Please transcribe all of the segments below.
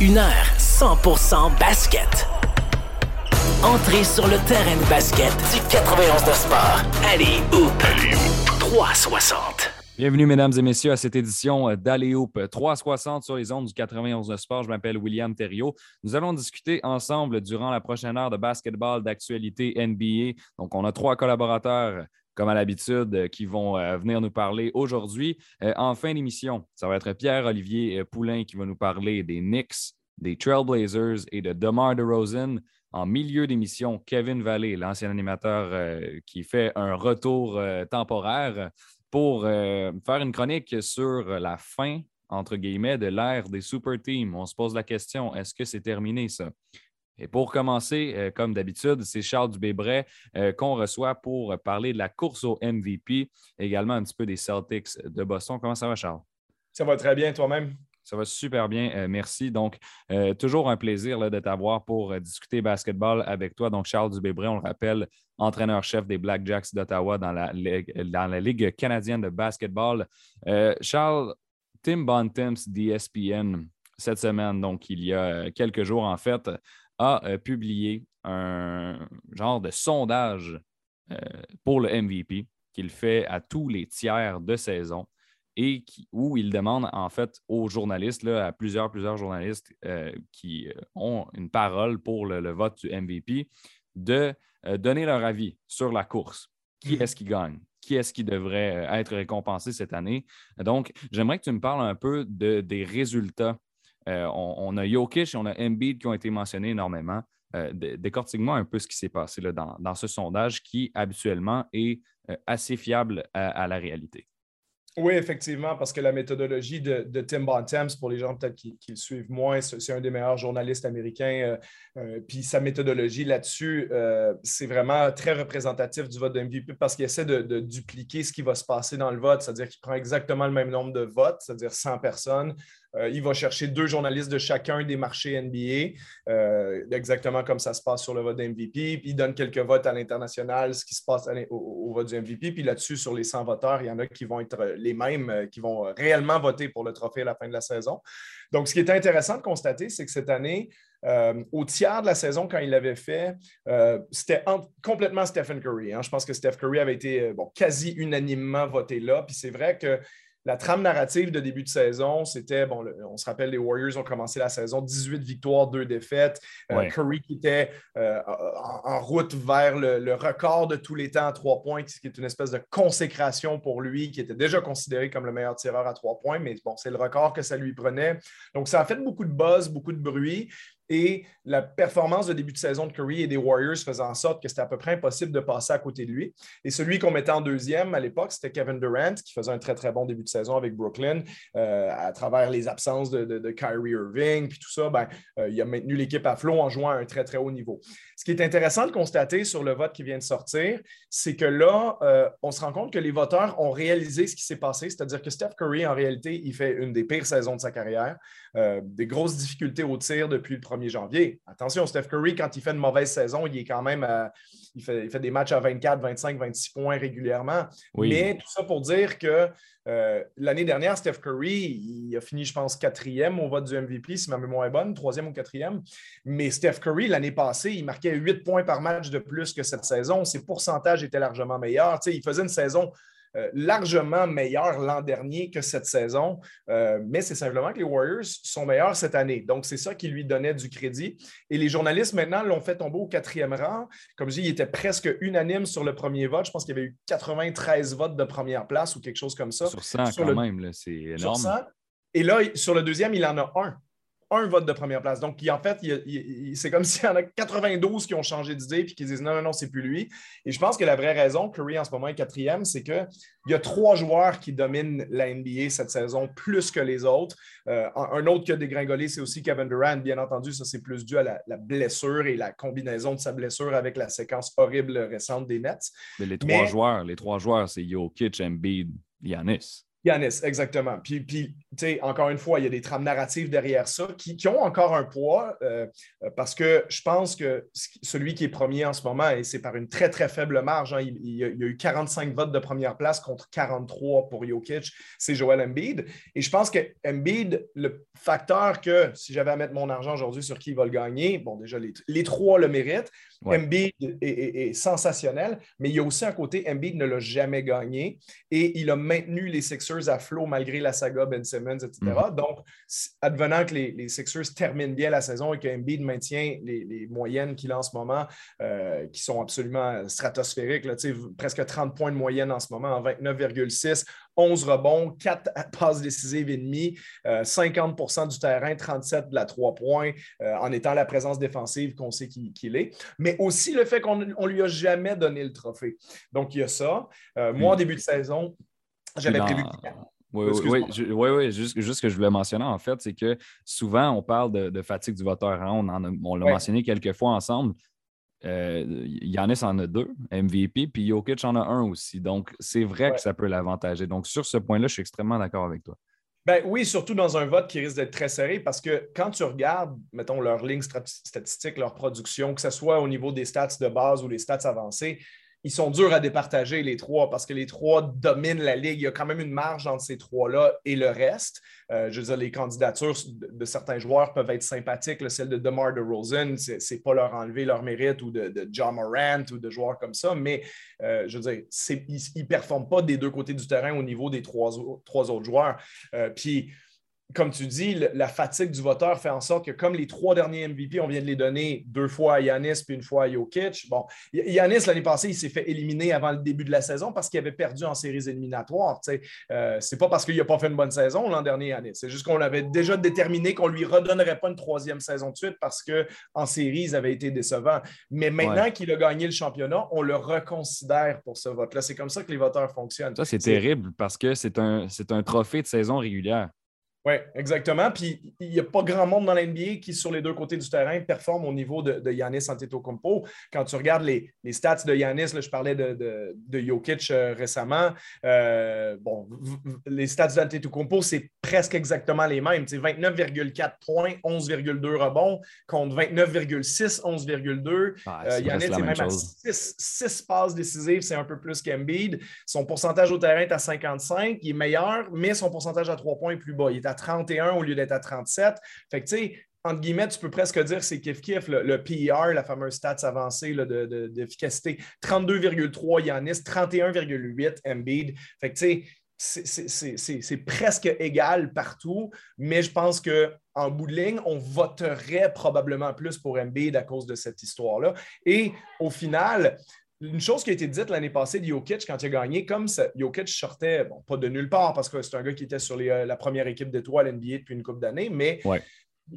Une heure 100% basket. Entrée sur le terrain de basket du 91 de sport. Allez, hoop. Allez, 360. Bienvenue, mesdames et messieurs, à cette édition d'Aléoupe 360 sur les ondes du 91 de sport. Je m'appelle William Thériault. Nous allons discuter ensemble durant la prochaine heure de basketball d'actualité NBA. Donc, on a trois collaborateurs comme à l'habitude, qui vont euh, venir nous parler aujourd'hui. Euh, en fin d'émission, ça va être Pierre-Olivier euh, Poulain qui va nous parler des Knicks, des Trailblazers et de DeMar DeRozan. En milieu d'émission, Kevin Vallée, l'ancien animateur qui fait un retour temporaire pour faire une chronique sur la fin, entre guillemets, de l'ère des super teams. On se pose la question, est-ce que c'est terminé ça? Et pour commencer, euh, comme d'habitude, c'est Charles Dubébret euh, qu'on reçoit pour parler de la course au MVP, également un petit peu des Celtics de Boston. Comment ça va, Charles? Ça va très bien, toi-même? Ça va super bien, euh, merci. Donc, toujours un plaisir de t'avoir pour discuter basketball avec toi. Donc, Charles Dubébret, on le rappelle, entraîneur-chef des Black Jacks d'Ottawa dans la, dans la Ligue canadienne de basketball. Charles, Tim Bontemps d'ESPN, cette semaine, donc il y a quelques jours en fait, a euh, publié un genre de sondage euh, pour le MVP qu'il fait à tous les tiers de saison et où il demande en fait aux journalistes, à plusieurs, plusieurs journalistes euh, qui ont une parole pour le, vote du MVP, de donner leur avis sur la course. Qui est-ce qui gagne? Qui est-ce qui devrait être récompensé cette année? Donc, j'aimerais que tu me parles un peu de, des résultats euh, on, a Jokic et on a Embiid qui ont été mentionnés énormément. Euh, décortique-moi un peu ce qui s'est passé dans, ce sondage qui, habituellement, est euh, assez fiable à, la réalité. Oui, effectivement, parce que la méthodologie de, Tim Bontemps, pour les gens peut-être qui, le suivent moins, c'est un des meilleurs journalistes américains. puis sa méthodologie là-dessus, c'est vraiment très représentatif du vote de MVP parce qu'il essaie de, de, dupliquer ce qui va se passer dans le vote, c'est-à-dire qu'il prend exactement le même nombre de votes, c'est-à-dire 100 personnes, euh, il va chercher deux journalistes de chacun des marchés NBA, euh, exactement comme ça se passe sur le vote d'MVP. Puis il donne quelques votes à l'international, ce qui se passe au, vote du MVP. Puis là-dessus, sur les 100 voteurs, il y en a qui vont être les mêmes, euh, qui vont réellement voter pour le trophée à la fin de la saison. Donc, ce qui est intéressant de constater, c'est que cette année, au tiers de la saison, quand il l'avait fait, c'était complètement Stephen Curry. Hein. Je pense que Steph Curry avait été quasi unanimement voté là. Puis c'est vrai que la trame narrative de début de saison, c'était, bon, on se rappelle, les Warriors ont commencé la saison 18 victoires, 2 défaites. Euh, Curry qui était euh, en, route vers le, record de tous les temps à trois points, qui est une espèce de consécration pour lui, qui était déjà considéré comme le meilleur tireur à trois points, mais bon, c'est le record que ça lui prenait. Donc, ça a fait beaucoup de buzz, beaucoup de bruit. Et la performance de début de saison de Curry et des Warriors faisait en sorte que c'était à peu près impossible de passer à côté de lui. Et celui qu'on mettait en deuxième à l'époque, c'était Kevin Durant, qui faisait un très, très bon début de saison avec Brooklyn. Euh, à travers les absences de, Kyrie Irving, puis tout ça, ben, euh, il a maintenu l'équipe à flot en jouant à un très, très haut niveau. Ce qui est intéressant de constater sur le vote qui vient de sortir, c'est que là, euh, on se rend compte que les voteurs ont réalisé ce qui s'est passé, c'est-à-dire que Steph Curry, en réalité, il fait une des pires saisons de sa carrière, des grosses difficultés au tir depuis le premier janvier. Attention, Steph Curry, quand il fait une mauvaise saison, il est quand même il, fait, des matchs à 24, 25, 26 points régulièrement. Mais tout ça pour dire que euh, l'année dernière, Steph Curry, il a fini, je pense, quatrième au vote du MVP, si ma mémoire est bonne, troisième ou quatrième. Mais Steph Curry, l'année passée, il marquait 8 points par match de plus que cette saison. Ses pourcentages étaient largement meilleurs. il faisait une saison euh, largement meilleur l'an dernier que cette saison, euh, mais c'est simplement que les Warriors sont meilleurs cette année. Donc, c'est ça qui lui donnait du crédit. Et les journalistes, maintenant, l'ont fait tomber au quatrième rang. Comme je dis, il était presque unanime sur le premier vote. Je pense qu'il y avait eu 93 votes de première place ou quelque chose comme ça. Sur 100 quand même, c'est énorme. Et là, sur le deuxième, il en a un un vote de première place. Donc, en fait, c'est comme s'il y en a 92 qui ont changé d'idée et qui disent non, non, non, c'est plus lui. Et je pense que la vraie raison, Curry en ce moment est quatrième, c'est qu'il y a trois joueurs qui dominent la NBA cette saison plus que les autres. Euh, un autre qui a dégringolé, c'est aussi Kevin Durant. Bien entendu, ça, c'est plus dû à la, blessure et la combinaison de sa blessure avec la séquence horrible récente des Nets. Mais les trois joueurs, les trois joueurs, c'est Jokic, Embiid, Giannis. Yanis, exactement. Puis, puis encore une fois, il y a des trames narratives derrière ça qui, ont encore un poids euh, euh, parce que je pense que celui qui est premier en ce moment, et c'est par une très, très faible marge, hein, il, y a, eu 45 votes de première place contre 43 pour Jokic, c'est Joel Embiid. Et je pense que Embiid, le facteur que si j'avais à mettre mon argent aujourd'hui sur qui il va le gagner, bon, déjà, les, les trois le méritent. Embiid est, sensationnel, mais il y a aussi un côté, Embiid ne l'a jamais gagné et il a maintenu les Sixers à flot malgré la saga Ben Simmons, etc. Mm. Donc, advenant que les, Sixers terminent bien la saison et que Embiid maintient les, moyennes qu'il a en ce moment, euh, qui sont absolument stratosphériques, presque 30 points de moyenne en ce moment, en 29,6, 11 rebonds, 4 passes décisives et demie, 50% euh, du terrain, 37 de la 3 points, euh, en étant la présence défensive qu'on sait qu'il est. Mais aussi le fait qu'on ne lui a jamais donné le trophée. Donc, il y a ça. Euh, moi, en début de saison, j'avais prévu. Oui, oui, oui, oui, juste, juste, ce que je voulais mentionner, en fait, c'est que souvent, on parle de, fatigue du voteur. Hein. On, on l'a mentionné quelques fois ensemble. Euh, Yannis en a deux, MVP, puis Jokic en a un aussi. Donc, c'est vrai que ça peut l'avantager. Donc, sur ce point-là, je suis extrêmement d'accord avec toi. Ben oui, surtout dans un vote qui risque d'être très serré parce que quand tu regardes, mettons, leur ligne statistique, leur production, que ce soit au niveau des stats de base ou les stats avancées, ils sont durs à départager, les trois, parce que les trois dominent la ligue. Il y a quand même une marge entre ces trois-là et le reste. Euh, je veux dire, les candidatures de, certains joueurs peuvent être sympathiques. celle de DeMar DeRozan, ce n'est pas leur enlever leur mérite, ou de, John Morant, ou de joueurs comme ça, mais euh, je veux dire, ils ne performent pas des deux côtés du terrain au niveau des trois, trois autres joueurs. Euh, puis, comme tu dis, la fatigue du voteur fait en sorte que, comme les trois derniers MVP, on vient de les donner deux fois à Yanis puis une fois à Jokic. Bon, Yanis, l'année passée, il s'est fait éliminer avant le début de la saison parce qu'il avait perdu en séries éliminatoires. Euh, c'est pas parce qu'il n'a pas fait une bonne saison l'an dernier, Yanis. C'est juste qu'on avait déjà déterminé qu'on ne lui redonnerait pas une troisième saison de suite parce qu'en séries, ils avaient été décevants. Mais maintenant qu'il a gagné le championnat, on le reconsidère pour ce vote-là. C'est comme ça que les voteurs fonctionnent. Ça, c'est terrible parce que c'est un, un trophée de saison régulière. Oui, exactement. Puis il n'y a pas grand monde dans l'NBA qui, sur les deux côtés du terrain, performe au niveau de, de Yanis Antetokounmpo. Quand tu regardes les, stats de Yanis, je parlais de, de, Jokic euh, récemment. Euh, bon, les stats d'Antetokounmpo, c'est presque exactement les mêmes. 29,4 points, 11,2 rebonds contre 29,6, 11,2. Ah, euh, Yanis est même à 6, passes décisives, c'est un peu plus qu'Embiid. Son pourcentage au terrain est à 55, il est meilleur, mais son pourcentage à 3 points est plus bas. Il est à 31 au lieu d'être à 37. Fait que, tu sais, entre guillemets, tu peux presque dire c'est kiff-kiff, le, le, PER, la fameuse stats avancée d'efficacité. 32,3 Yanis, 31,8 Embiid. Fait que, tu sais, c'est presque égal partout, mais je pense qu'en bout de ligne, on voterait probablement plus pour Embiid à cause de cette histoire-là. Et au final, une chose qui a été dite l'année passée de Jokic quand il a gagné, comme ça, Jokic sortait, bon, pas de nulle part parce que c'est un gars qui était sur euh, la première équipe d'étoiles NBA depuis une couple d'années, mais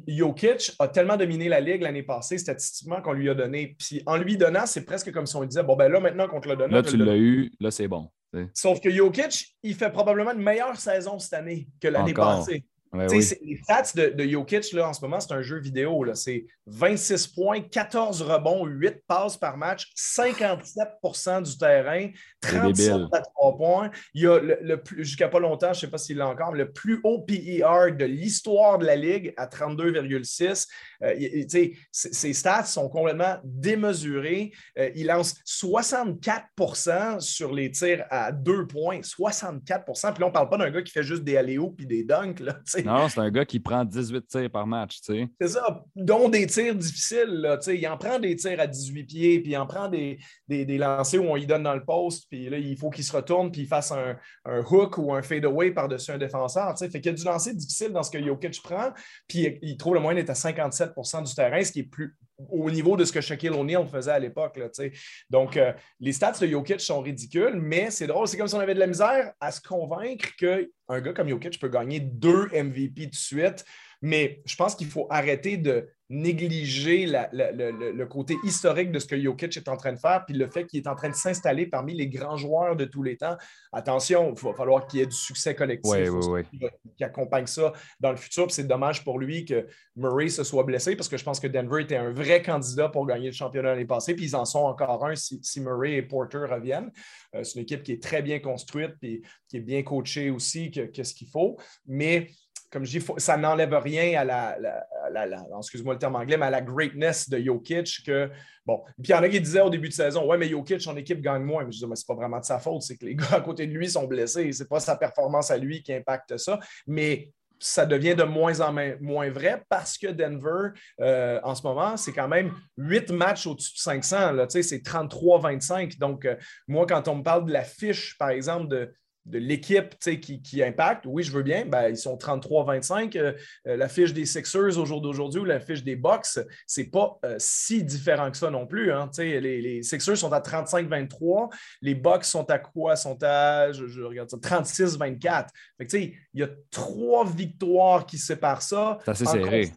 Jokic a tellement dominé la ligue l'année passée statistiquement qu'on lui a donné. Puis en lui donnant, c'est presque comme si on lui disait Bon, ben là, maintenant qu'on te l'a donné. Là, tu l'as eu, là, c'est bon. Sauf que Jokic, il fait probablement une meilleure saison cette année que l'année passée. Les stats de, de Jokic là, en ce moment, c'est un jeu vidéo. C'est 26 points, 14 rebonds, 8 passes par match, 57% du terrain, 37 à 3 points. Il y a le, plus, jusqu'à pas longtemps, je ne sais pas s'il l'a encore, le plus haut PER de l'histoire de la Ligue à 32,6. Euh, ses stats sont complètement démesurés. Euh, il lance 64% sur les tirs à 2 points. 64% Puis là, on ne parle pas d'un gars qui fait juste des alléos puis des dunks. Là, non, c'est un gars qui prend 18 tirs par match. C'est ça, dont des tirs difficiles. Là, il en prend des tirs à 18 pieds, puis il en prend des, des, des lancers où on lui donne dans le poste, puis là, il faut qu'il se retourne, puis il fasse un, un hook ou un fadeaway par-dessus un défenseur. Fait qu'il y a du lancer difficile dans ce que Jokic prend, puis il trouve le moyen d'être à 57% du terrain, ce qui est plus au niveau de ce que Shaquille O'Neal faisait à l'époque. Donc, euh, les stats de Jokic sont ridicules, mais c'est drôle. C'est comme si on avait de la misère à se convaincre qu'un gars comme Jokic peut gagner deux MVP de suite. Mais je pense qu'il faut arrêter de négliger le, côté historique de ce que Jokic est en train de faire, puis le fait qu'il est en train de s'installer parmi les grands joueurs de tous les temps. Attention, il va falloir qu'il y ait du succès collectif qui accompagne ça dans le futur. C'est dommage pour lui que Murray se soit blessé parce que je pense que Denver était un vrai candidat pour gagner le championnat l'année passée, puis ils en sont encore un si, Murray et Porter reviennent. Euh, c'est une équipe qui est très bien construite, puis qui est bien coachée aussi, que, ce qu'il faut. Mais comme je dis, ça n'enlève rien à la, excuse-moi le terme anglais, mais à la greatness de Jokic. Que, bon, puis il y en a qui disaient au début de saison, ouais, mais Jokic, son équipe gagne moins. Mais je dis, mais c'est pas vraiment de sa faute, c'est que les gars à côté de lui sont blessés. C'est pas sa performance à lui qui impacte ça. Mais ça devient de moins en moins vrai parce que Denver, euh, en ce moment, c'est quand même huit matchs au-dessus de 500. C'est 33-25. Donc, euh, moi, quand on me parle de la fiche, par exemple, de, de l'équipe qui, qui, impacte, oui, je veux bien, ben, ils sont 33-25. Euh, euh, la fiche des Sixers au jour d'aujourd'hui ou la fiche des Bucks, c'est pas euh, si différent que ça non plus. Hein. Les, les, Sixers sont à 35-23. Les Bucks sont à quoi? Sont à, je, regarde ça, 36-24. Il y a trois victoires qui séparent ça. C'est assez serré.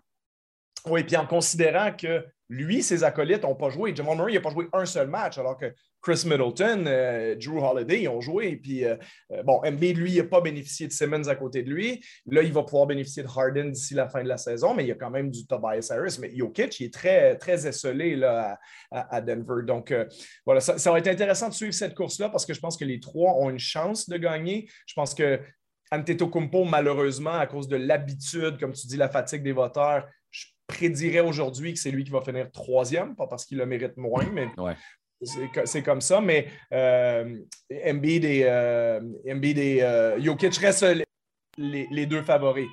Oui, puis en considérant que lui, ses acolytes n'ont pas joué. Jamal Murray n'a pas joué un seul match, alors que Chris Middleton, euh, Drew Holiday, ils ont joué. Puis, euh, euh, bon, lui, n'a pas bénéficié de Simmons à côté de lui. Là, il va pouvoir bénéficier de Harden d'ici la fin de la saison, mais il y a quand même du Tobias Harris. Mais Jokic, il est très, très esselé là, à, Denver. Donc, voilà, ça, ça va être intéressant de suivre cette course-là parce que je pense que les trois ont une chance de gagner. Je pense que Antetokounmpo, malheureusement, à cause de l'habitude, comme tu dis, la fatigue des voteurs, je prédirais aujourd'hui que c'est lui qui va finir troisième, pas parce qu'il le mérite moins, mais c'est comme ça, mais euh, Embiid et, euh, euh, Jokic restent les, deux favoris.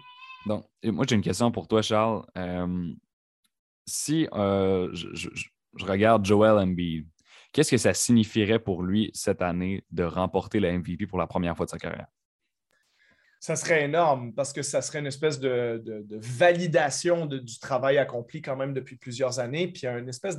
Donc, moi, j'ai une question pour toi, Charles. Euh, si je, regarde Joel Embiid, qu'est-ce que ça signifierait pour lui cette année de remporter la MVP pour la première fois de sa carrière? Ça serait énorme parce que ça serait une espèce de, validation du travail accompli quand même depuis plusieurs années. Puis une espèce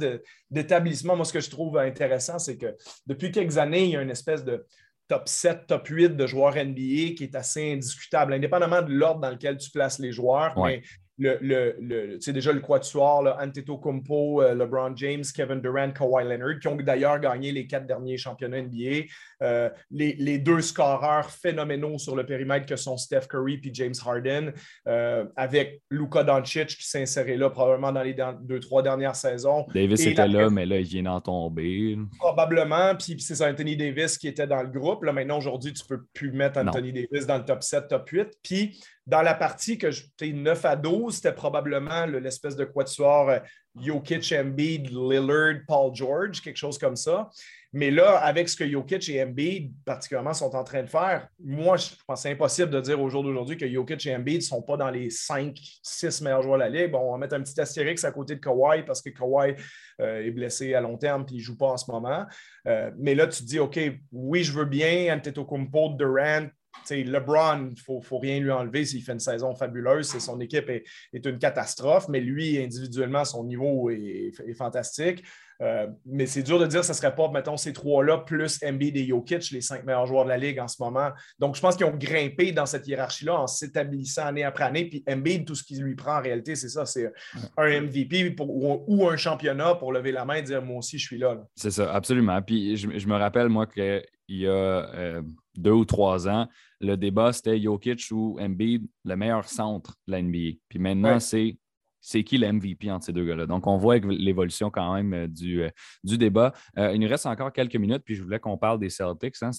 d'établissement. Moi, ce que je trouve intéressant, c'est que depuis quelques années, il y a une espèce de top 7, top 8 de joueurs NBA qui est assez indiscutable, indépendamment de l'ordre dans lequel tu places les joueurs. Mais le, le, le déjà le quatuor, là, Antetokounmpo, euh, LeBron James, Kevin Durant, Kawhi Leonard, qui ont d'ailleurs gagné les quatre derniers championnats NBA. Euh, les, deux scoreurs phénoménaux sur le périmètre que sont Steph Curry et James Harden, euh, avec Luka Doncic qui inséré là probablement dans les deux, trois dernières saisons. Davis était là, mais là, il vient d'en tomber. Probablement, puis c'est Anthony Davis qui était dans le groupe. Là, maintenant, aujourd'hui, tu ne peux plus mettre Anthony Davis dans le top 7, top 8. Puis dans la partie que j'étais 9 à 12, c'était probablement l'espèce de quatuor euh, Jokic, Embiid, Lillard, Paul George, quelque chose comme ça. Mais là, avec ce que Jokic et Embiid particulièrement sont en train de faire, moi, je pense c'est impossible de dire au jour d'aujourd'hui que Jokic et Embiid ne sont pas dans les 5, 6 meilleurs joueurs de la Ligue. Bon, on va mettre un petit astérix à côté de Kawhi parce que Kawhi euh, est blessé à long terme et il ne joue pas en ce moment. Euh, mais là, tu te dis, OK, oui, je veux bien Antetokounmpo, Durant, LeBron, il ne faut, rien lui enlever s'il fait une saison fabuleuse. Son équipe est, une catastrophe, mais lui, individuellement, son niveau est, fantastique. Euh, mais c'est dur de dire que ce ne serait pas, mettons, ces trois-là, plus Embiid et Jokic, les cinq meilleurs joueurs de la Ligue en ce moment. Donc, je pense qu'ils ont grimpé dans cette hiérarchie-là en s'établissant année après année. Puis Embiid, tout ce qu'il lui prend en réalité, c'est ça, c'est un MVP ou, un championnat pour lever la main et dire, moi aussi, je suis là. C'est ça, absolument. Puis je, me rappelle, moi, qu'il y a euh, deux ou trois ans, le débat, c'était Jokic ou Embiid, le meilleur centre de la NBA. Puis maintenant, c'est c'est qui l'MVP entre ces deux gars-là? Donc, on voit l'évolution quand même euh, du, euh, du débat. Euh, il nous reste encore quelques minutes, puis je voulais qu'on parle des Celtics. Hein.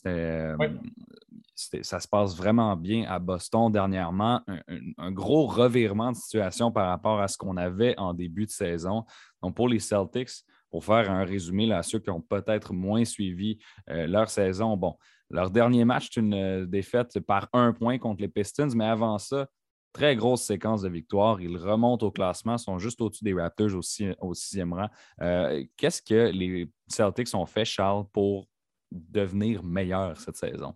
ça se passe vraiment bien à Boston dernièrement. Un, gros revirement de situation par rapport à ce qu'on avait en début de saison. Donc, pour les Celtics, pour faire un résumé là, à ceux qui ont peut-être moins suivi leur saison, bon, leur dernier match, c'est une défaite par un point contre les Pistons, mais avant ça, Très grosse séquence de victoires. Ils remontent au classement, sont juste au-dessus des Raptors au, sixième rang. Euh, qu'est-ce que les Celtics ont fait, Charles, pour devenir meilleurs cette saison?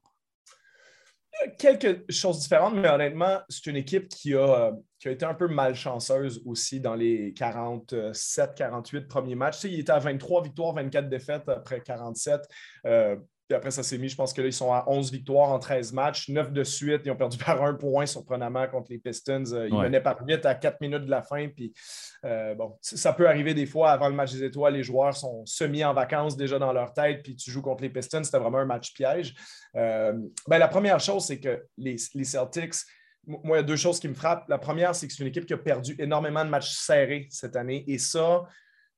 Quelque chose différentes, mais honnêtement, c'est une équipe qui a, qui a été un peu malchanceuse aussi dans les 47-48 premiers matchs. il était à 23 victoires, 24 défaites après 47. Puis après, ça s'est mis, je pense que là, ils sont à 11 victoires en 13 matchs, 9 de suite. Ils ont perdu par un point, surprenamment, contre les Pistons. Ils menaient par 8 à 4 minutes de la fin. Puis bon, ça peut arriver des fois, avant le match des étoiles, les joueurs sont semi en vacances déjà dans leur tête, puis tu joues contre les Pistons. C'était vraiment un match piège. ben, la première chose, c'est que les, les Celtics, moi, il y a deux choses qui me frappent. La première, c'est que c'est une équipe qui a perdu énormément de matchs serrés cette année. Et ça,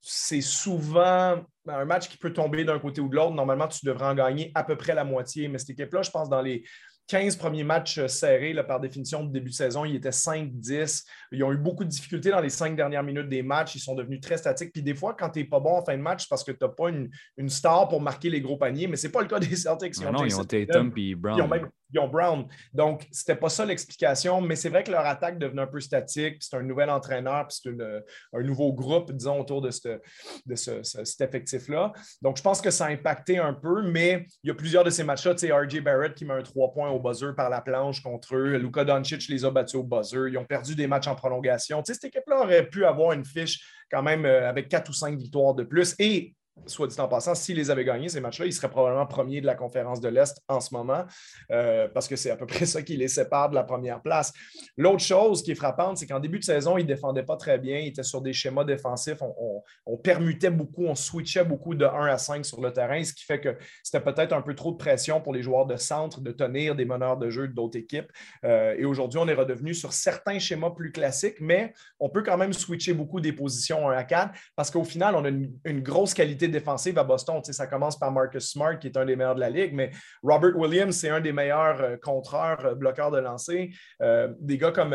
c'est souvent un match qui peut tomber d'un côté ou de l'autre. Normalement, tu devrais en gagner à peu près la moitié. Mais cette équipe-là, je pense, dans les 15 premiers matchs euh, serrés, par définition, de début de saison, ils étaient 5-10. Ils ont eu beaucoup de difficultés dans les cinq dernières minutes des matchs. Ils sont devenus très statiques. Puis des fois, quand tu n'es pas bon en fin de match, c'est parce que tu n'as pas une, star pour marquer les gros paniers. Mais ce n'est pas le cas des Celtics. Ils non, ils ont Tatum et Brown ils ont Brown. Donc, ce n'était pas ça l'explication, mais c'est vrai que leur attaque devenait un peu statique. C'est un nouvel entraîneur, puis c'est un nouveau groupe, disons, autour de, de cet effectif-là. Donc, je pense que ça a impacté un peu, mais il y a plusieurs de ces matchs-là. Tu sais, RJ Barrett qui met un 3 points au buzzer par la planche contre eux. Luka Doncic les a battus au buzzer. Ils ont perdu des matchs en prolongation. Tu sais, cette équipe-là aurait pu avoir une fiche quand même euh, avec quatre ou cinq victoires de plus. Et soit dit en passant, s'ils les avaient gagnés, ces matchs-là, ils seraient probablement premiers de la conférence de l'Est en ce moment, euh, parce que c'est à peu près ça qui les sépare de la première place. L'autre chose qui est frappante, c'est qu'en début de saison, ils ne défendaient pas très bien, ils étaient sur des schémas défensifs, on, permutait beaucoup, on switchait beaucoup de 1 à 5 sur le terrain, ce qui fait que c'était peut-être un peu trop de pression pour les joueurs de centre de tenir des meneurs de jeu d'autres équipes. Euh, et aujourd'hui, on est redevenu sur certains schémas plus classiques, mais on peut quand même switcher beaucoup des positions 1 à 4, parce qu'au final, on a une grosse qualité défensive à Boston. ça commence par Marcus Smart, qui est un des meilleurs de la ligue, mais Robert Williams, c'est un des meilleurs euh, contreurs, euh, bloqueurs de lancer. Euh, des gars comme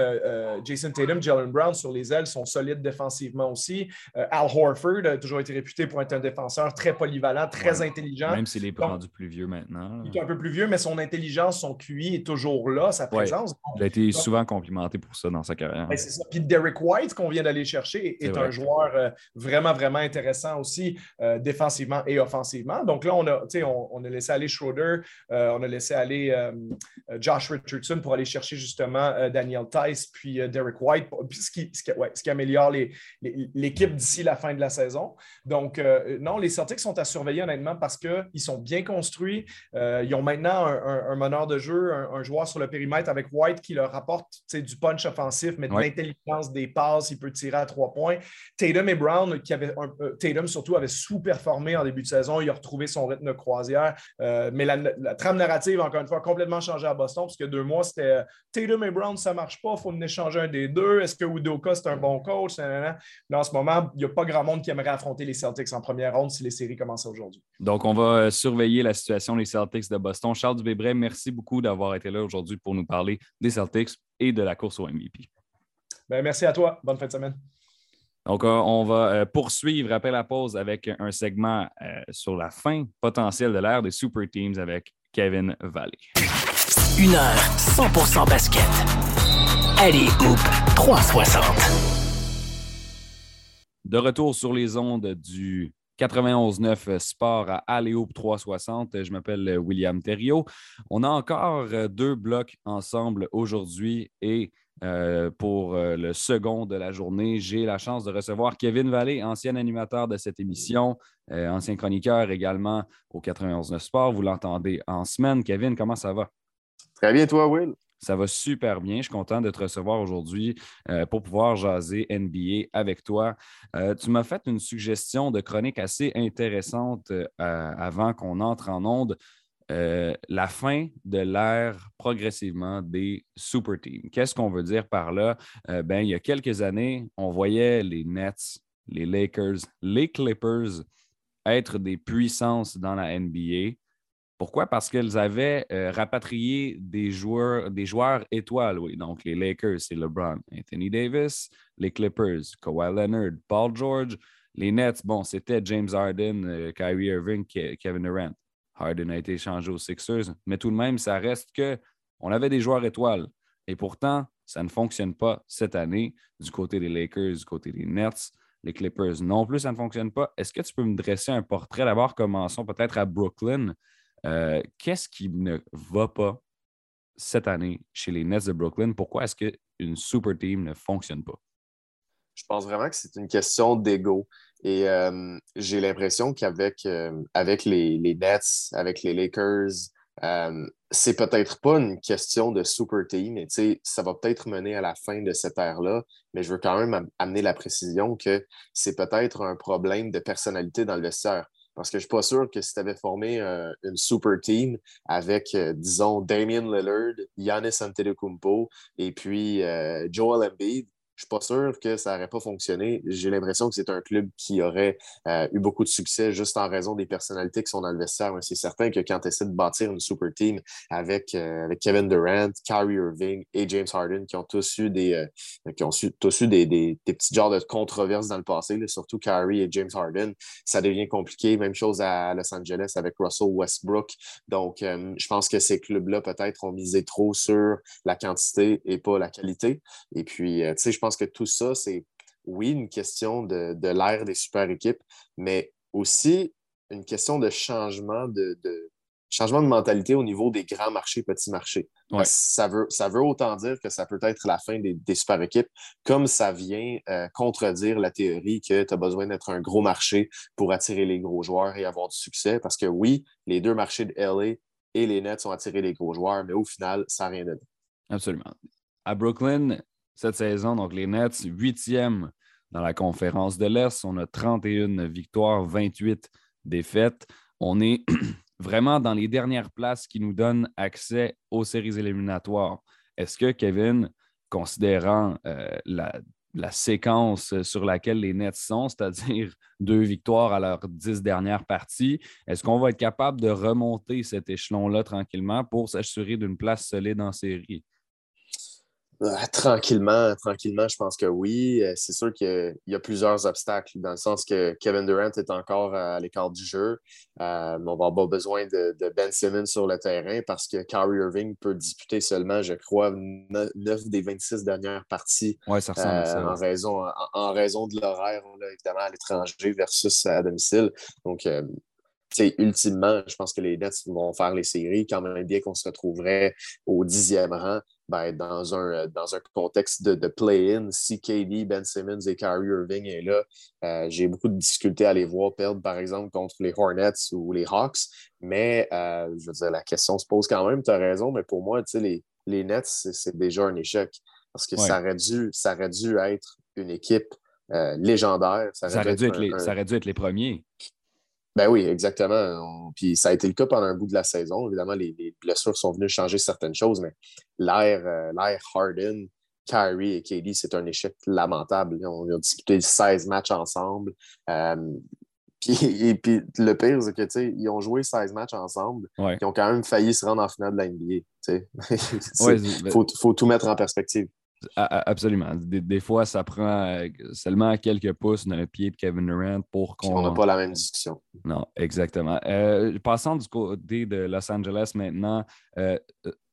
Jason Tatum, Jalen Brown sur les ailes sont solides défensivement aussi. Al Horford a toujours été réputé pour être un défenseur très polyvalent, très intelligent. Même s'il est rendu plus vieux maintenant. Il est un peu plus vieux, mais son intelligence, son QI est toujours là, sa présence. Il a été souvent complimenté pour ça dans sa carrière. Ben, c'est ça. Puis Derek White, qu'on vient d'aller chercher, est, un joueur vraiment, vraiment intéressant aussi défensivement et offensivement. Donc là, on a, on, a laissé aller Schroeder, euh, on a laissé aller euh, euh, Josh Richardson pour aller chercher justement Daniel Tice puis Derek White, ce qui, ce qui, améliore l'équipe d'ici la fin de la saison. Donc, non, les Celtics sont à surveiller honnêtement parce qu'ils sont bien construits. ils ont maintenant un, meneur de jeu, un, joueur sur le périmètre avec White qui leur apporte du punch offensif, mais de l'intelligence des passes. Il peut tirer à trois points. Tatum et Brown, qui avaient Tatum surtout avait sous-performé formé en début de saison. Il a retrouvé son rythme de croisière. Euh, mais la, trame narrative, encore une fois, a complètement changé à Boston parce que deux mois, c'était euh, Tatum et Brown, ça ne marche pas. Il faut en échanger un des deux. Est-ce que Udoka, c'est un bon coach? Mais en ce moment, il n'y a pas grand monde qui aimerait affronter les Celtics en première ronde si les séries commençaient aujourd'hui. Donc, on va euh, surveiller la situation des Celtics de Boston. Charles Dubébret, merci beaucoup d'avoir été là aujourd'hui pour nous parler des Celtics et de la course au MVP. Ben, merci à toi. Bonne fin de semaine. Donc, euh, on va euh, poursuivre après la pause avec un segment euh, sur la fin potentielle de l'ère des Super Teams avec Kevin Valley. Une heure 100% basket. Allez, Hoop 360. De retour sur les ondes du 91.9 Sport à Aléoupe 360. Je m'appelle William Thériault. On a encore deux blocs ensemble aujourd'hui et euh, pour euh, le second de la journée. J'ai la chance de recevoir Kevin Vallée, ancien animateur de cette émission, euh, ancien chroniqueur également au 91.9 Sport. Vous l'entendez en semaine. Kevin, comment ça va? Très bien, toi, Will? Ça va super bien. Je suis content de te recevoir aujourd'hui pour pouvoir jaser NBA avec toi. tu m'as fait une suggestion de chronique assez intéressante avant qu'on entre en onde. Euh, la fin de l'ère progressivement des super teams. Qu'est-ce qu'on veut dire par là? Euh, ben, il y a quelques années, on voyait les Nets, les Lakers, les Clippers être des puissances dans la NBA. Pourquoi? Parce qu'ils avaient euh, rapatrié des joueurs, des joueurs étoiles, oui. Donc, les Lakers, c'est LeBron, Anthony Davis, les Clippers, Kawhi Leonard, Paul George. Les Nets, bon, c'était James Harden, Kyrie Irving, Kevin Durant. Harden a été échangé aux Sixers, mais tout de même, ça reste que on avait des joueurs étoiles. Et pourtant, ça ne fonctionne pas cette année du côté des Lakers, du côté des Nets. Les Clippers non plus, ça ne fonctionne pas. Est-ce que tu peux me dresser un portrait? D'abord, commençons peut-être à Brooklyn. Euh, qu'est-ce qui ne va pas cette année chez les Nets de Brooklyn? Pourquoi est-ce qu'une super team ne fonctionne pas? Je pense vraiment que c'est une question d'ego. Et euh, j'ai l'impression qu'avec euh, avec les, Nets, avec les Lakers, c'est peut-être pas une question de super team, ça va peut-être mener à la fin de cette ère-là, mais je veux quand même amener la précision que c'est peut-être un problème de personnalité dans le vestiaire. Parce que je ne suis pas sûr que si tu avais formé une super team avec, disons, Damien Lillard, Giannis Antetokounmpo et puis Joel Embiid, je suis pas sûr que ça n'aurait pas fonctionné. J'ai l'impression que c'est un club qui aurait euh, eu beaucoup de succès juste en raison des personnalités qui sont dans le vestiaire. C'est certain que quand tu essaies de bâtir une super team avec, euh, avec Kevin Durant, Kyrie Irving et James Harden, qui ont tous eu des, euh, qui ont tous eu des, des, petits genres de controverses dans le passé, surtout Kyrie et James Harden, ça devient compliqué. Même chose à Los Angeles avec Russell Westbrook. Donc, je pense que ces clubs-là, peut-être, ont misé trop sur la quantité et pas la qualité. Et puis, tu sais, je pense que tout ça, c'est, oui, une question de, l'ère des super équipes, mais aussi une question de changement de, changement de mentalité au niveau des grands marchés, petits marchés. Ça, veut, ça veut autant dire que ça peut être la fin des, super équipes, comme ça vient euh, contredire la théorie que tu as besoin d'être un gros marché pour attirer les gros joueurs et avoir du succès. Parce que oui, les deux marchés de LA et les Nets ont attiré les gros joueurs, mais au final, ça n'a rien donné. Absolument. À Brooklyn, cette saison. Donc, les Nets, huitième dans la conférence de l'Est. On a 31 victoires, 28 défaites. On est vraiment dans les dernières places qui nous donnent accès aux séries éliminatoires. Est-ce que Kevin, considérant euh, la, séquence sur laquelle les Nets sont, c'est-à-dire deux victoires à leurs dix dernières parties, est-ce qu'on va être capable de remonter cet échelon-là tranquillement pour s'assurer d'une place solide en série? Ah, tranquillement, tranquillement, je pense que oui. Euh, c'est sûr qu'il y a plusieurs obstacles, dans le sens que Kevin Durant est encore à l'écart du jeu. Euh, on va avoir besoin de, Ben Simmons sur le terrain parce que Kyrie Irving peut disputer seulement, je crois, 9 des 26 dernières parties ouais, ça euh, En, raison, en, raison de l'horaire, évidemment, à l'étranger versus à domicile. Donc, ultimement, je pense que les Nets vont faire les séries, quand même bien qu'on se retrouverait au dixième rang ben, dans, un, euh, dans un contexte de, play-in, si KD, Ben Simmons et Kyrie Irving est là, euh, j'ai beaucoup de difficultés à les voir perdre, par exemple, contre les Hornets ou les Hawks. Mais euh, je veux dire, la question se pose quand même, tu as raison, mais pour moi, les, les Nets, c'est déjà un échec. Parce que ça, aurait dû, ça aurait dû être une équipe légendaire. Ça aurait, dû, être les, ça aurait dû être les premiers. Ben oui, exactement. Puis ça a été le cas pendant un bout de la saison. Évidemment, les, blessures sont venues changer certaines choses, mais l'air euh, Harden, Kyrie et KD, c'est un échec lamentable. On a disputé 16 matchs ensemble. Euh, puis, et puis le pire, c'est que ils ont joué 16 matchs ensemble. Ils ont quand même failli se rendre en finale de la NBA. Il faut, faut tout mettre en perspective. Absolument. Des, fois, ça prend euh, seulement quelques pouces dans le pied de Kevin Durant pour qu'on. On n'a pas la même discussion. Non, exactement. Euh, passant du côté de Los Angeles maintenant, euh,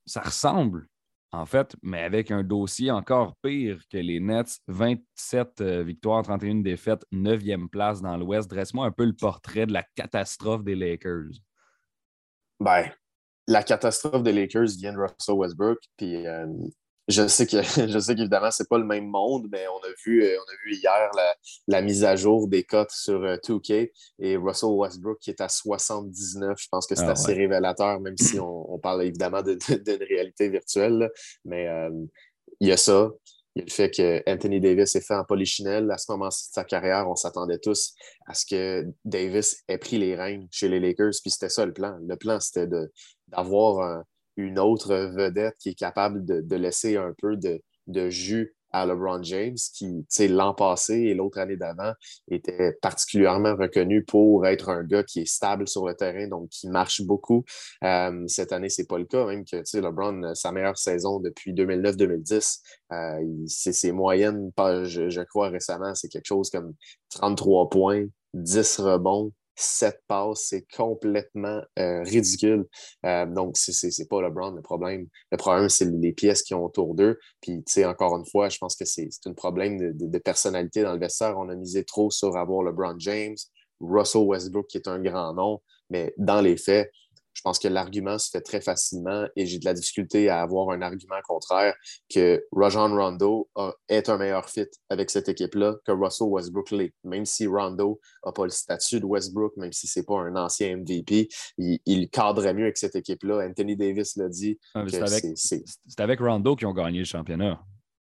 ça ressemble, en fait, mais avec un dossier encore pire que les Nets 27 victoires, 31 défaites, 9e place dans l'Ouest. Dresse-moi un peu le portrait de la catastrophe des Lakers. Ben, la catastrophe des Lakers vient de Russell Westbrook. Puis je sais que je sais qu'évidemment, c'est pas le même monde, mais on a vu, euh, on a vu hier la, mise à jour des cotes sur 2K euh, et Russell Westbrook qui est à 79. Je pense que c'est ah assez révélateur, même si on, parle évidemment d'une réalité virtuelle. Mais euh, il y a ça. Il y a le fait que Anthony Davis est fait en polichinelle. À ce moment de sa carrière, on s'attendait tous à ce que Davis ait pris les rênes chez les Lakers. Puis c'était ça le plan. Le plan, c'était d'avoir un une autre vedette qui est capable de, laisser un peu de, jus à LeBron James, qui, l'an passé et l'autre année d'avant, était particulièrement reconnu pour être un gars qui est stable sur le terrain, donc qui marche beaucoup. Euh, cette année, c'est pas le cas, même que LeBron, sa meilleure saison depuis 2009-2010, euh, c'est ses moyennes, je, je crois récemment, c'est quelque chose comme 33 points, 10 rebonds, sept passes, c'est complètement euh, ridicule. Euh, donc, c'est pas LeBron le problème. Le problème, c'est les pièces qui ont autour d'eux. Puis, tu sais, encore une fois, je pense que c'est un problème de, personnalité dans le vestiaire. On a misé trop sur avoir LeBron James, Russell Westbrook, qui est un grand nom, mais dans les faits, je pense que l'argument se fait très facilement et j'ai de la difficulté à avoir un argument contraire que Rajon Rondo est un meilleur fit avec cette équipe-là que Russell Westbrook l'est. Même si Rondo n'a pas le statut de Westbrook, même si ce n'est pas un ancien MVP, il, cadrerait mieux avec cette équipe-là. Anthony Davis l'a dit. c'est avec, Rondo qu'ils ont gagné le championnat.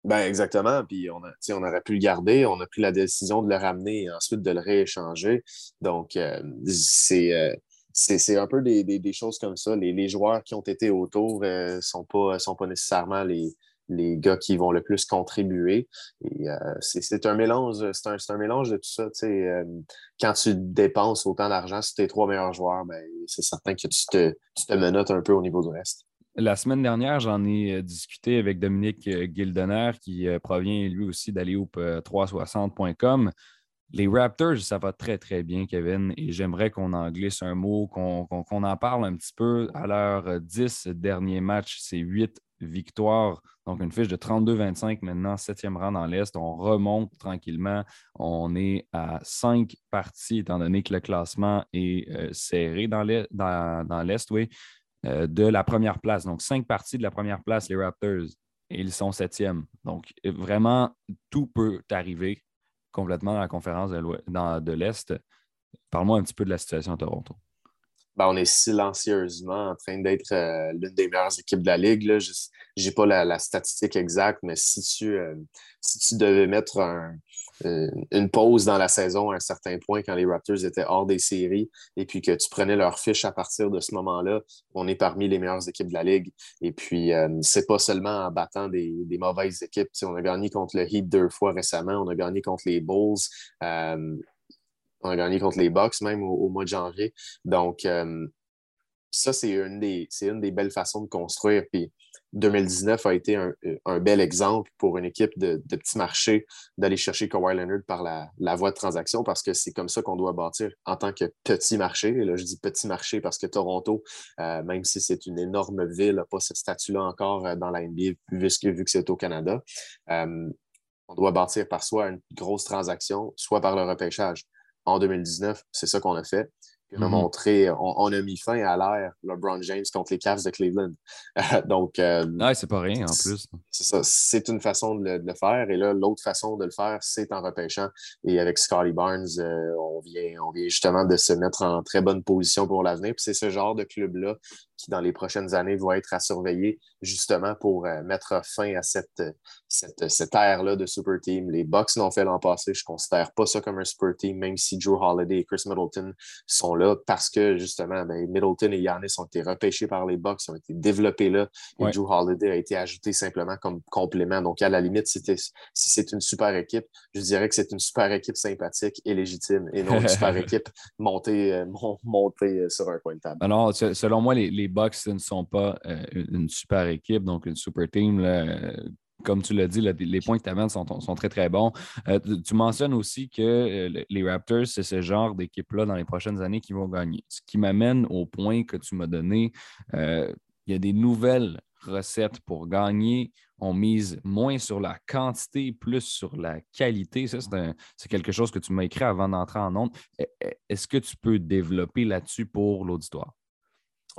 Ben exactement. Puis on, a, on aurait pu le garder. On a pris la décision de le ramener et ensuite de le rééchanger. Donc, euh, c'est. Euh, c'est un peu des, choses comme ça. Les, joueurs qui ont été autour ne euh, sont, pas, sont pas nécessairement les, les gars qui vont le plus contribuer. Euh, c'est un mélange, un, mélange de tout ça. Euh, quand tu dépenses autant d'argent sur tes trois meilleurs joueurs, ben, c'est certain que tu te, tu te menottes un peu au niveau du reste. La semaine dernière, j'en ai discuté avec Dominique Gildener, qui provient lui aussi d'Allyhoop360.com. Les Raptors, ça va très, très bien, Kevin, et j'aimerais qu'on en glisse un mot, qu'on en parle un petit peu. À leurs 10 derniers matchs, c'est 8 victoires, donc une fiche de 32-25 maintenant, septième rang dans l'Est. On remonte tranquillement. On est à 5 parties, étant donné que le classement est euh, serré dans l'Est, oui, euh, de la première place. Donc, 5 parties de la première place, les Raptors, et ils sont septièmes. Donc, vraiment, tout peut arriver complètement dans la conférence de l'Est. Parle-moi un petit peu de la situation à Toronto. Ben, on est silencieusement en train d'être euh, l'une des meilleures équipes de la Ligue. Je n'ai pas la, statistique exacte, mais si tu, euh, si tu devais mettre un, une pause dans la saison à un certain point quand les Raptors étaient hors des séries et puis que tu prenais leur fiche à partir de ce moment-là, on est parmi les meilleures équipes de la Ligue. Et puis, euh, c'est pas seulement en battant des, mauvaises équipes. on a gagné contre le Heat deux fois récemment, on a gagné contre les Bulls. Euh, on a gagné contre les Bucks même au, mois de janvier. Donc, ça, c'est une, des, belles façons de construire. 2019 a été un, bel exemple pour une équipe de, de petit marché d'aller chercher Kawhi Leonard par la, voie de transaction parce que c'est comme ça qu'on doit bâtir en tant que petit marché. Et là, je dis petit marché parce que Toronto, euh, même si c'est une énorme ville, n'a pas ce statut-là encore euh, dans la NBA vu que, c'est au Canada. Euh, on doit bâtir par soit une grosse transaction, soit par le repêchage. En 2019, c'est ça qu'on a fait. On a, mhm. montré, on, a mis fin à l'ère LeBron James contre les Cavs de Cleveland. Donc, euh, c'est pas rien en plus. C'est ça, c'est une façon de le, faire. Et là, l'autre façon de le faire, c'est en repêchant. Et avec Scotty Barnes, euh, on, vient, on vient justement de se mettre en très bonne position pour l'avenir. Puis c'est ce genre de club-là qui, dans les prochaines années, va être à surveiller justement pour euh, mettre fin à cette, cette, cette ère-là de super team. Les Bucks l'ont fait l'an passé. Je ne considère pas ça comme un super team, même si Joe Holiday et Chris Middleton sont là parce que justement, ben, Middleton et Giannis ont été repêchés par les Bucks, ont été développés là. Et Joe Holiday a été ajouté simplement comme complément. Donc, à la limite, si c'est une super équipe, je dirais que c'est une super équipe sympathique et légitime et non une super équipe montée, euh, montée sur un coin de table. Alors, selon moi, les, les Bucks ne sont pas euh, une super équipe, donc une super team. comme tu l'as dit, les points que tu amènes sont, très, très bons. Euh, tu mentionnes aussi que euh, les Raptors, c'est ce genre d'équipe-là dans les prochaines années qui vont gagner. Ce qui m'amène au point que tu m'as donné. il y a des nouvelles recettes pour gagner. On mise moins sur la quantité, plus sur la qualité. Ça, c'est quelque chose que tu m'as écrit avant d'entrer en ondes. E, e, est-ce que tu peux développer là-dessus pour l'auditoire?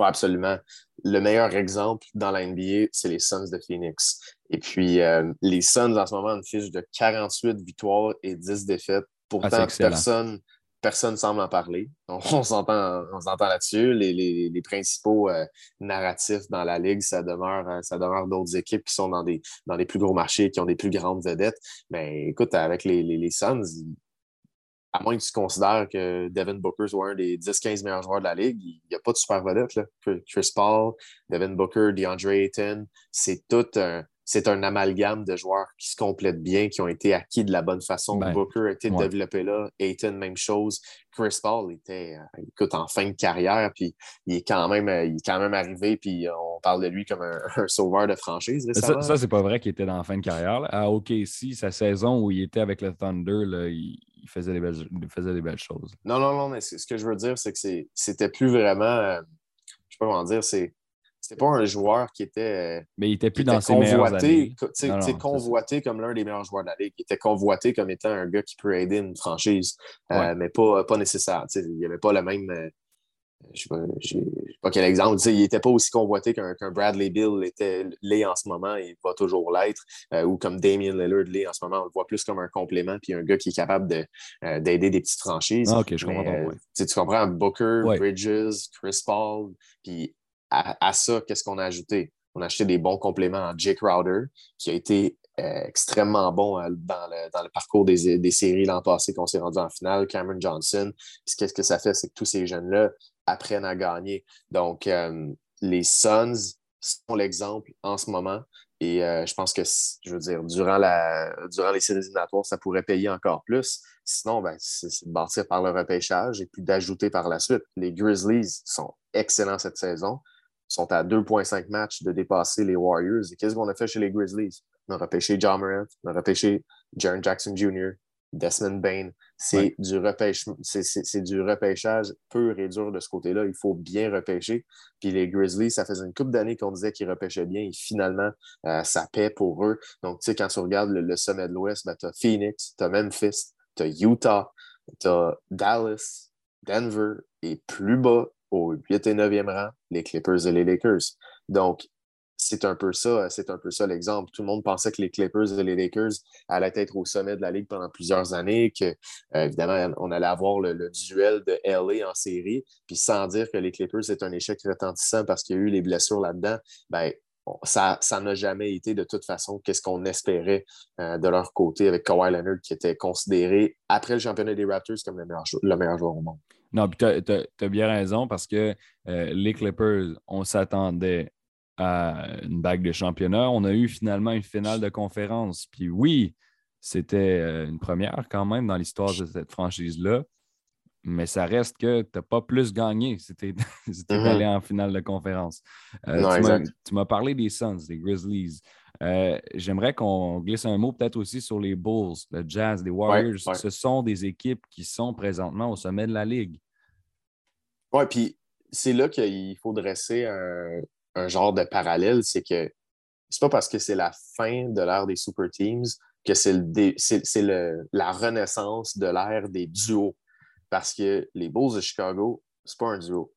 Absolument. Le meilleur exemple dans la NBA, c'est les Suns de Phoenix. Et puis, euh, les Suns, en ce moment, ont une fiche de 48 victoires et 10 défaites. Pourtant, ah, personne personne semble en parler. On, s'entend là-dessus. Les, principaux euh, narratifs dans la Ligue, ça demeure, euh, ça demeure d'autres équipes qui sont dans des, dans les plus gros marchés, qui ont des plus grandes vedettes. Mais écoute, avec les, les, Suns, à moins que tu considères que Devin Booker soit un des 10-15 meilleurs joueurs de la Ligue, il n'y a pas de super vedette. Là. Chris Paul, Devin Booker, DeAndre Ayton, c'est tout un, c'est un amalgame de joueurs qui se complètent bien, qui ont été acquis de la bonne façon. Ben, Booker a été développé là, Ayton, même chose. Chris Paul était euh, écoute, en fin de carrière, puis il est quand même, euh, il est quand même arrivé, puis on parle de lui comme un, sauveur de franchise. ça, ça c'est pas vrai qu'il était dans la fin de carrière. À OKC, sa saison où il était avec le Thunder, là, il, faisait des belles, faisait des belles choses. Non, non, non, mais ce que je veux dire, c'est que c'était plus vraiment, euh, je sais pas comment dire, c'est c'était pas un joueur qui était. Euh, Mais il était plus dans ses convoité, meilleures convoité comme l'un des meilleurs joueurs de la Ligue. Il était convoité comme étant un gars qui peut aider une franchise, euh, mais pas, pas nécessaire. Il n'y avait pas le même. Euh, je ne sais pas quel exemple, il n'était pas aussi convoité qu'un Bradley Bill était l'est en ce moment et va toujours l'être, euh, ou comme Damien Lillard l'est en ce moment. On le voit plus comme un complément, puis un gars qui est capable euh, d'aider des petites franchises. Ah, ok, je comprends. Euh, tu comprends Booker, Bridges, Chris Paul, puis à, ça, qu'est-ce qu'on a ajouté? On a acheté des bons compléments en Jake Crowder, qui a été extrêmement bon dans le, parcours des, des séries l'an passé qu'on s'est rendu en finale, Cameron Johnson. Qu'est-ce que ça fait? C'est que tous ces jeunes-là apprennent à gagner. Donc, euh, les Suns sont l'exemple en ce moment. Et euh, je pense que, je veux dire, durant, la, durant les séries éliminatoires, ça pourrait payer encore plus. Sinon, ben, c'est de partir par le repêchage et puis d'ajouter par la suite. Les Grizzlies sont excellents cette saison. Sont à 2,5 matchs de dépasser les Warriors. Et qu'est-ce qu'on a fait chez les Grizzlies? On a repêché John Morant, on a repêché Jaron Jackson Jr., Desmond Bain. C'est du, du repêchage pur et dur de ce côté-là. Il faut bien repêcher. Puis les Grizzlies, ça faisait une couple d'années qu'on disait qu'ils repêchaient bien et finalement, euh, ça paie pour eux. Donc, tu sais, quand tu regardes le, sommet de l'Ouest, ben, tu as Phoenix, tu as Memphis, tu as Utah, tu as Dallas, Denver et plus bas, au 8 et 9e rang, les Clippers et les Lakers. Donc, c'est un peu ça, c'est un peu ça l'exemple. Tout le monde pensait que les Clippers et les Lakers allaient être au sommet de la Ligue pendant plusieurs années, que euh, évidemment, on allait avoir le, duel de LA en série, puis sans dire que les Clippers c'est un échec retentissant parce qu'il y a eu les blessures là-dedans, ben, ça n'a jamais été de toute façon qu'est-ce qu'on espérait euh, de leur côté avec Kawhi Leonard qui était considéré après le championnat des Raptors comme le meilleur, le meilleur joueur au monde. Non, puis tu as, bien raison parce que euh, les Clippers, on s'attendait à une bague de championnat. On a eu finalement une finale de conférence. Puis oui, c'était euh, une première quand même dans l'histoire de cette franchise-là. Mais ça reste que tu n'as pas plus gagné si tu mm-hmm. allé en finale de conférence. Euh, tu m'as parlé des Suns, des Grizzlies. Euh, j'aimerais qu'on glisse un mot peut-être aussi sur les Bulls, le Jazz, les Warriors. Ce sont des équipes qui sont présentement au sommet de la Ligue. Oui, puis c'est là qu'il faut dresser un, un genre de parallèle, c'est que c'est pas parce que c'est la fin de l'ère des super teams que c'est la renaissance de l'ère des duos. Parce que les Bulls de Chicago, c'est pas un duo.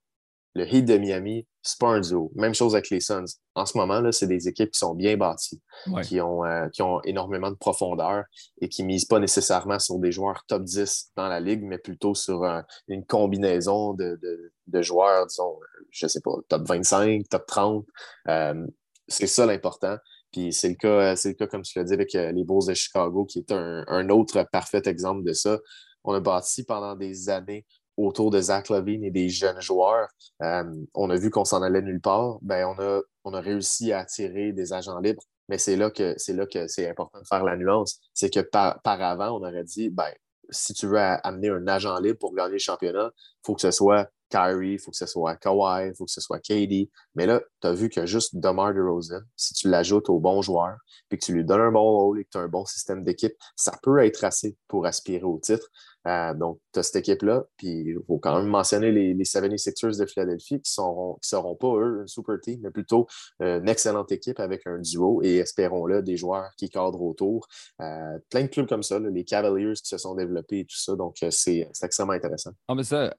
Le Heat de Miami, c'est pas un duo. Même chose avec les Suns. En ce moment, c'est des équipes qui sont bien bâties, qui, ont, euh, qui ont énormément de profondeur et qui ne misent pas nécessairement sur des joueurs top 10 dans la ligue, mais plutôt sur une combinaison de, de, joueurs, disons, je ne sais pas, top 25, top 30. Euh, c'est ça l'important. Puis c'est le cas, le cas, comme tu l'as dit, avec euh, les Bulls de Chicago, qui est un, autre parfait exemple de ça. On a bâti pendant des années autour de Zach Levine et des jeunes joueurs. Euh, on a vu qu'on s'en allait nulle part. On, a, on a réussi à attirer des agents libres, mais c'est là que c'est là que c'est important de faire la nuance. C'est que par, par, avant, on aurait dit ben, si tu veux amener un agent libre pour gagner le championnat, il faut que ce soit Kyrie, il faut que ce soit Kawhi, il faut que ce soit KD. Mais là, tu as vu que juste DeMar DeRozan, si tu l'ajoutes au bon joueur, puis que tu lui donnes un bon rôle et que tu as un bon système d'équipe, ça peut être assez pour aspirer au titre. Euh, donc, tu as cette équipe-là, puis il faut quand même mentionner les, les 76ers de Philadelphie qui ne seront pas, eux, une super team, mais plutôt euh, une excellente équipe avec un duo et espérons-le, des joueurs qui cadrent autour. Euh, plein de clubs comme ça, les Cavaliers qui se sont développés et tout ça, donc c'est extrêmement intéressant. Ah, mais ça,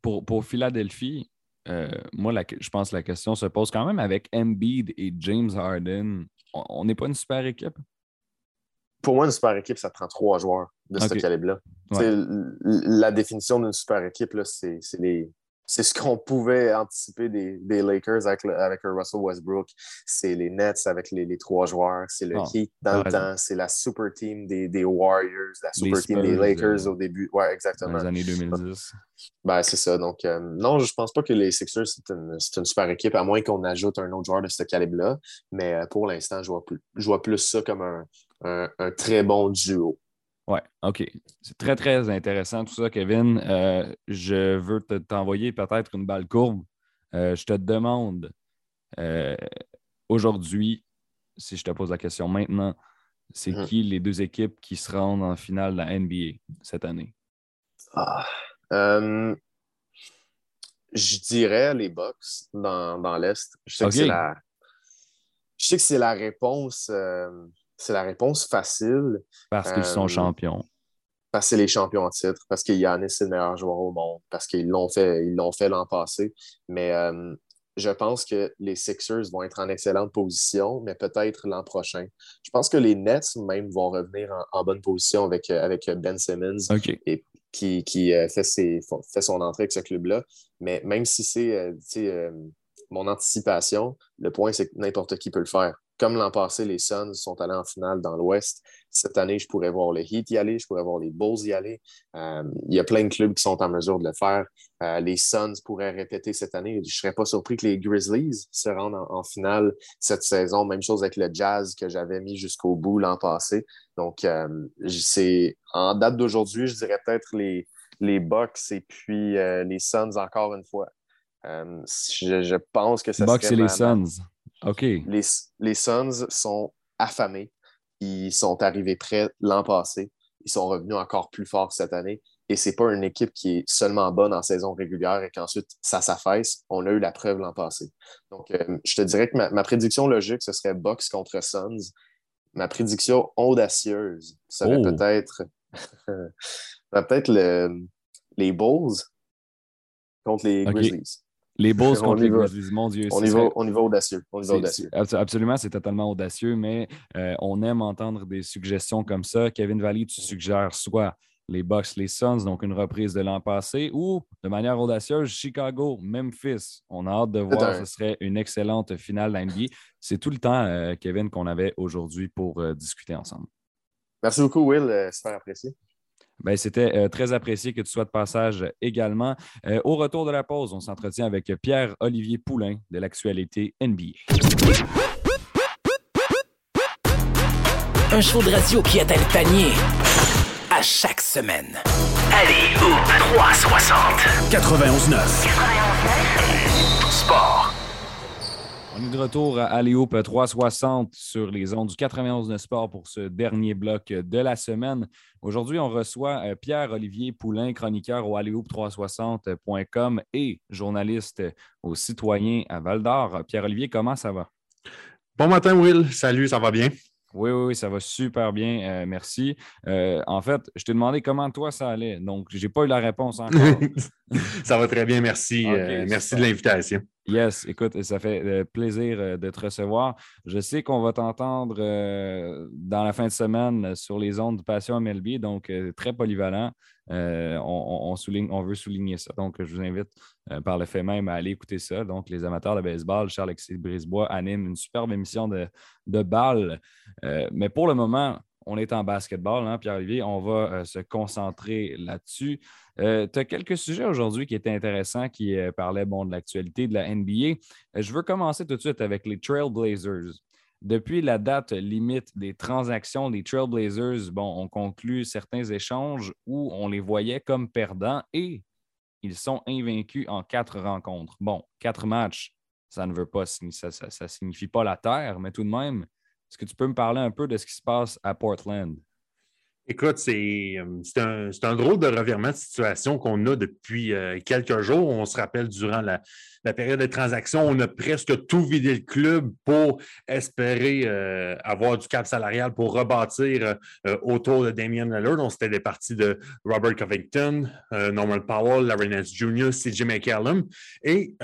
pour, pour Philadelphie, moi, je pense que la question se pose quand même avec Embiid et James Harden. On n'est pas une super équipe? Pour moi, une super équipe, ça prend trois joueurs de ce calibre-là. La définition d'une super équipe, c'est les, c'est ce qu'on pouvait anticiper des, des Lakers avec, avec Russell Westbrook. C'est les Nets avec les, les trois joueurs. C'est le ah, Heat dans le temps. C'est la super team des, des Warriors, la super team des Lakers au début. Ouais, exactement. Dans les années 2010. Ben, c'est ça. Donc, euh, non, je pense pas que les Sixers, c'est une, une, super équipe, à moins qu'on ajoute un autre joueur de ce calibre-là. Mais euh, pour l'instant, je, vois plus, je vois plus ça comme un, un, un très bon duo. Oui, OK. C'est très, très intéressant tout ça, Kevin. Euh, je veux t'envoyer peut-être une balle courbe. Euh, je te demande euh, aujourd'hui, si je te pose la question maintenant, c'est mm-hmm. qui les deux équipes qui se rendent en finale de la NBA cette année? Ah, je dirais les Bucks dans, l'Est. Je sais que c'est la. Je sais que c'est la réponse c'est la réponse facile. Parce qu'ils sont euh, champions. parce que c'est les champions en titre, parce qu'il y a est le meilleur joueur au monde, parce qu'ils l'ont fait, ils l'ont fait l'an passé. Mais euh, je pense que les Sixers vont être en excellente position, mais peut-être l'an prochain. Je pense que les Nets même vont revenir en, bonne position avec, euh, avec Ben Simmons et qui, qui fait, ses, fait, son entrée avec ce club-là. Mais même si c'est mon anticipation, le point, c'est que n'importe qui peut le faire comme l'an passé, les Suns sont allés en finale dans l'Ouest. Cette année, je pourrais voir les Heat y aller, je pourrais voir les Bulls y aller. Euh, il y a plein de clubs qui sont en mesure de le faire. Euh, les Suns pourraient répéter cette année. Je ne serais pas surpris que les Grizzlies se rendent en, finale cette saison. Même chose avec le Jazz que j'avais mis jusqu'au bout l'an passé. Donc, euh, c'est en date d'aujourd'hui, je dirais peut-être les, les Bucks et puis les Suns encore une fois. Je, pense que ça Bucks et les Suns. Les, les Suns sont affamés. Ils sont arrivés près l'an passé. Ils sont revenus encore plus forts cette année. Et ce n'est pas une équipe qui est seulement bonne en saison régulière et qu'ensuite ça s'affaisse. On a eu la preuve l'an passé. Donc, euh, je te dirais que ma, prédiction logique, ce serait Bucks contre Suns. Ma prédiction audacieuse serait oh. peut-être peut-être les Bulls contre les Grizzlies. Les Bulls contre les Grizzlies, mon Dieu. On y, va, on y va audacieux. Absolument, c'est totalement audacieux, mais euh, on aime entendre des suggestions comme ça. Kevin Valley, tu suggères soit les Bucks, les Suns, donc une reprise de l'an passé, ou de manière audacieuse, Chicago, Memphis. On a hâte de voir, ce serait une excellente finale d'NBA. C'est tout le temps, euh, Kevin, qu'on avait aujourd'hui pour euh, discuter ensemble. Merci beaucoup, Will. Super apprécié. Ben, c'était euh, très apprécié que tu sois de passage également. Euh, au retour de la pause, on s'entretient avec Pierre-Olivier Poulain de l'actualité NBA. Un show de radio qui atteint le panier à chaque semaine. Allez, où 360 91.9 Sport. On est de retour à Aléoupe 360 sur les ondes du 91 de sport pour ce dernier bloc de la semaine. Aujourd'hui, on reçoit euh, Pierre-Olivier Poulain, chroniqueur au aléoupe360.com et journaliste au Citoyen à Val d'Or. Pierre-Olivier, comment ça va? Bon matin, Will. Salut, ça va bien? Oui, oui, ça va super bien. Euh, merci. Euh, en fait, je t'ai demandé comment toi ça allait. Donc, je n'ai pas eu la réponse encore. ça va très bien, merci. merci de l'invitation. Yes, écoute, ça fait euh, plaisir euh, de te recevoir. Je sais qu'on va t'entendre euh, dans la fin de semaine sur les ondes de Passion MLB, donc très polyvalent. On, souligne, on veut souligner ça. Donc, je vous invite par le fait même à aller écouter ça. Donc, les amateurs de baseball, Charles-Alexis Brisebois anime une superbe émission de, de balles. mais pour le moment, on est en basketball, hein, Pierre-Olivier. On va se concentrer là-dessus. Euh, tu as quelques sujets aujourd'hui qui étaient intéressants, qui euh, parlaient bon, de l'actualité de la NBA. Euh, je veux commencer tout de suite avec les Trailblazers. Depuis la date limite des transactions, les Trailblazers bon, ont conclu certains échanges où on les voyait comme perdants et ils sont invaincus en quatre rencontres. Bon, quatre matchs, ça ne veut pas, ça signifie pas la terre, mais tout de même, est-ce que tu peux me parler un peu de ce qui se passe à Portland? Écoute, c'est un, un, drôle de revirement de situation qu'on a depuis quelques jours. On se rappelle durant la, la période de transaction, on a presque tout vidé le club pour espérer euh, avoir du cap salarial pour rebâtir euh, autour de Damien Lillard. Donc, c'était des parties de Robert Covington, euh, Norman Powell, Larry Nance Jr., CJ McCallum. Et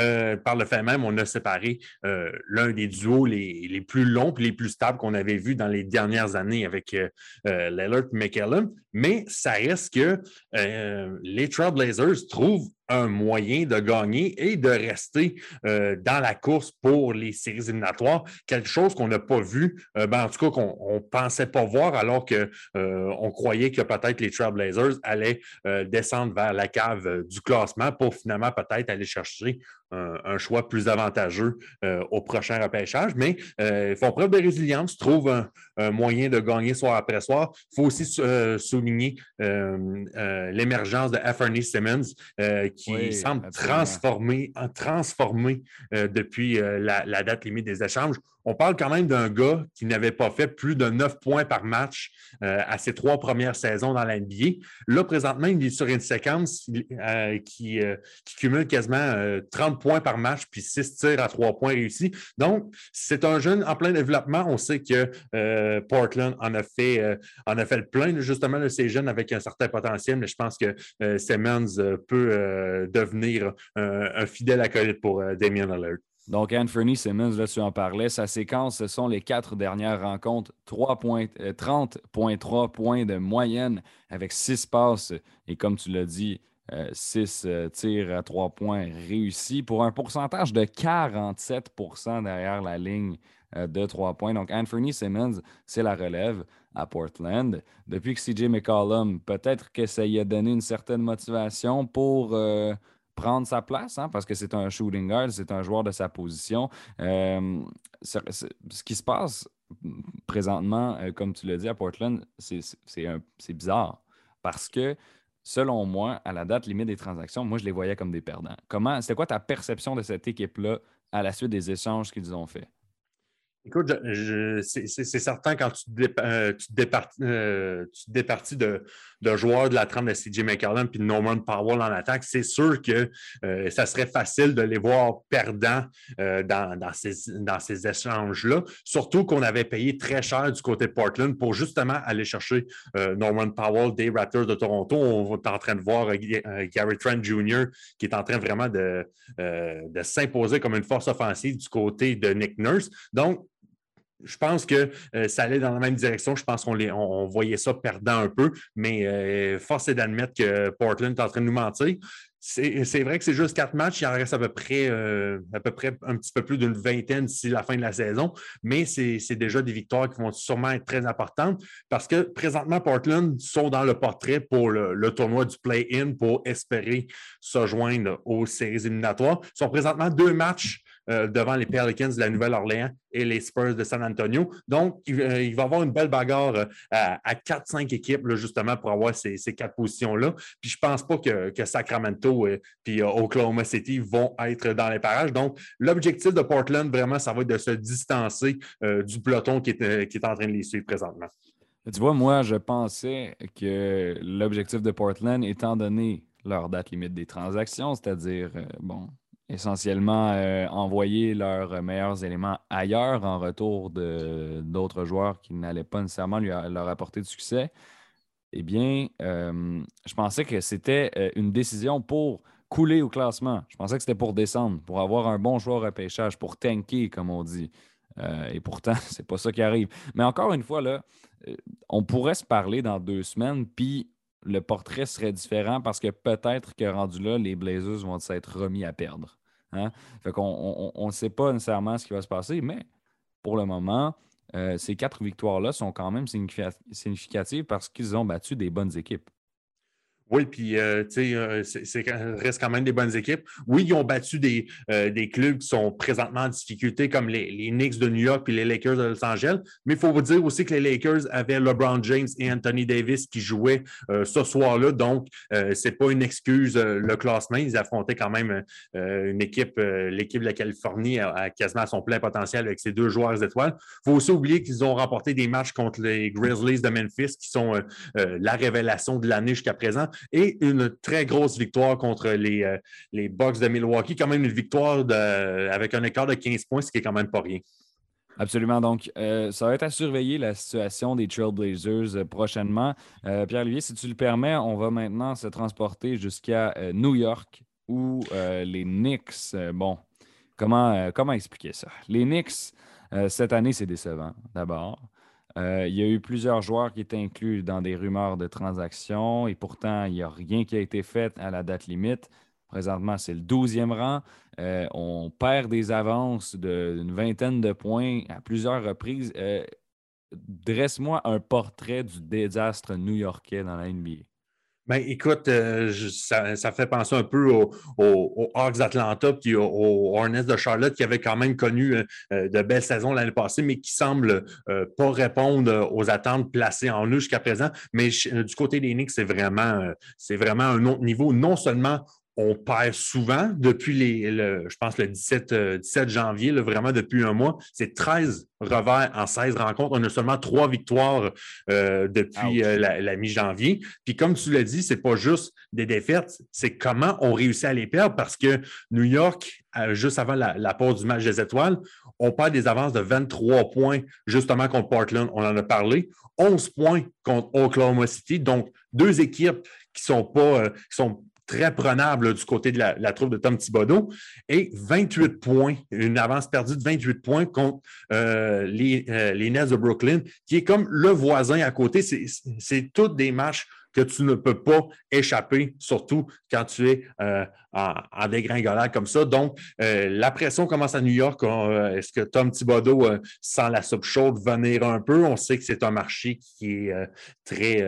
par le fait même, on a séparé l'un des duos les, plus longs et les plus stables qu'on avait vus dans les dernières années avec Lillard Mais ça reste que les Trailblazers trouvent un moyen de gagner et de rester euh, dans la course pour les séries éliminatoires. Quelque chose qu'on n'a pas vu, euh, ben, en tout cas qu'on ne pensait pas voir, alors qu'on euh, croyait que peut-être les Trailblazers allaient descendre vers la cave du classement pour finalement peut-être aller chercher un, choix plus avantageux au prochain repêchage. Mais ils font preuve de résilience, trouvent un, moyen de gagner soir après soir. Il faut aussi souligner l'émergence de Anthony Simmons semble transformer, transformé depuis la, date limite des échanges. On parle quand même d'un gars qui n'avait pas fait plus de 9 points par match euh, à ses trois premières saisons dans la NBA. Là, présentement, il est sur une séquence euh, qui, euh, qui, cumule quasiment 30 points par match, puis 6 tirs à 3 points réussis. Donc, c'est un jeune en plein développement. On sait que Portland en a, fait, en a fait le plein, justement, de ces jeunes avec un certain potentiel, mais je pense que Simmons peut devenir un, fidèle acolyte pour Damien Alert. Donc, Anthony Simmons, là, tu en parlais, sa séquence, ce sont les quatre dernières rencontres, 30,3 euh, points de moyenne avec six passes et comme tu l'as dit, 6 euh, euh, tirs à trois points réussis pour un pourcentage de 47 derrière la ligne de trois points. Donc, Anthony Simmons, c'est la relève à Portland. Depuis que CJ McCollum, peut-être que ça y a donné une certaine motivation pour prendre sa place, hein, parce que c'est un shooting guard, c'est un joueur de sa position. Euh, ce qui se passe présentement, euh, comme tu l'as dit à Portland, c'est bizarre. Parce que, selon moi, à la date limite des transactions, moi, je les voyais comme des perdants. Comment, quoi ta perception de cette équipe-là à la suite des échanges qu'ils ont faits? Écoute, c'est certain quand tu te, euh, euh, départis, de, joueurs de la trame de CJ McCallum puis de Norman Powell en attaque, c'est sûr que euh, ça serait facile de les voir perdants dans, ces, échanges-là. Surtout qu'on avait payé très cher du côté de Portland pour justement aller chercher Norman Powell des Raptors de Toronto. On est en train de voir Gary Trent Jr. qui est en train vraiment de, de s'imposer comme une force offensive du côté de Nick Nurse. Donc, je pense que euh, ça allait dans la même direction. Je pense qu'on on, voyait ça perdant un peu, mais euh, force est d'admettre que Portland est en train de nous mentir. C'est vrai que c'est juste quatre matchs. Il en reste à peu près, euh, à peu près un petit peu plus d'une vingtaine d'ici la fin de la saison, mais c'est déjà des victoires qui vont sûrement être très importantes parce que présentement, Portland sont dans le portrait pour le, le tournoi du play-in pour espérer se joindre aux séries éliminatoires. Ils sont présentement deux matchs euh, devant les Pelicans de la Nouvelle-Orléans et les Spurs de San Antonio. Donc, il, euh, va y avoir une belle bagarre euh, à, 4-5 équipes, justement, pour avoir ces, quatre positions-là. Puis je ne pense pas que, Sacramento et puis Oklahoma City vont être dans les parages. Donc, l'objectif de Portland, vraiment, ça va être de se distancer du peloton qui est, qui est en train de les suivre présentement. Tu vois, moi, je pensais que l'objectif de Portland, étant donné leur date limite des transactions, c'est-à-dire, bon, essentiellement euh, envoyer leurs meilleurs éléments ailleurs en retour d'autres joueurs qui n'allaient pas nécessairement leur apporter de succès, eh bien, euh, je pensais que c'était euh, une décision pour couler au classement. Je pensais que c'était pour descendre, pour avoir un bon joueur à pêchage, pour tanker, comme on dit. et pourtant, c'est pas ça qui arrive. Mais encore une fois, là, on pourrait se parler dans deux semaines, puis le portrait serait différent parce que peut-être que rendu là, les Blazers vont s'être remis à perdre. Hein? Fait ne sait pas nécessairement ce qui va se passer, mais pour le moment, euh, ces quatre victoires-là sont quand même significatives parce qu'ils ont battu des bonnes équipes. Oui, puis euh, euh, c'est reste quand même des bonnes équipes. Oui, ils ont battu des, euh, des clubs qui sont présentement en difficulté, comme les, les Knicks de New York et les Lakers de Los Angeles. Mais il faut vous dire aussi que les Lakers avaient LeBron James et Anthony Davis qui jouaient ce soir-là. Donc, c'est pas une excuse le classement. Ils affrontaient quand même une équipe, l'équipe de la Californie à, quasiment à son plein potentiel avec ses deux joueurs étoiles. Il faut aussi oublier qu'ils ont remporté des matchs contre les Grizzlies de Memphis, qui sont la révélation de l'année jusqu'à présent et une très grosse victoire contre les, euh, les Bucks de Milwaukee. Quand même une victoire avec un écart de 15 points, ce qui est quand même pas rien. Absolument. Donc, euh, ça va être à surveiller la situation des Trailblazers euh, prochainement. Pierre-Olivier, si tu le permets, on va maintenant se transporter jusqu'à New York où les Knicks, bon, comment, comment expliquer ça? Les Knicks, cette année, c'est décevant, d'abord. Euh, il y a eu plusieurs joueurs qui étaient inclus dans des rumeurs de transactions et pourtant, il n'y a rien qui a été fait à la date limite. Présentement, c'est le 12e rang. Euh, on perd des avances d'une vingtaine de points à plusieurs reprises. Euh, dresse-moi un portrait du désastre new-yorkais dans la NBA. Ben, écoute, euh, ça, fait penser un peu aux, Hawks d'Atlanta puis aux, Hornets de Charlotte qui avaient quand même connu euh, euh, de belles saisons l'année passée, mais qui semblent pas répondre aux attentes placées en eux jusqu'à présent. Mais du côté des Knicks, c'est vraiment un autre niveau, non seulement on perd souvent depuis les, le, je pense le 17, 17 janvier, vraiment depuis un mois. C'est 13 revers en 16 rencontres. On a seulement trois victoires depuis la, la mi-janvier. Puis comme tu l'as dit, ce n'est pas juste des défaites, c'est comment on réussit à les perdre parce que New York, juste avant la, la pause du match des étoiles, on perd des avances de 23 points justement contre Portland. On en a parlé. 11 points contre Oklahoma City. Donc, deux équipes qui sont pas, euh, sont très prenables du côté de la, troupe de Tom Thibodeau. Et 28 points, une avance perdue de 28 points contre euh, les, euh, les Nets de Brooklyn, qui est comme le voisin à côté. C'est toutes des matchs que tu ne peux pas échapper, surtout quand tu es euh, en, dégringolade comme ça. Donc, la pression commence à New York. Est-ce que Tom Thibodeau sent la soupe chaude venir un peu? On sait que c'est un marché qui est très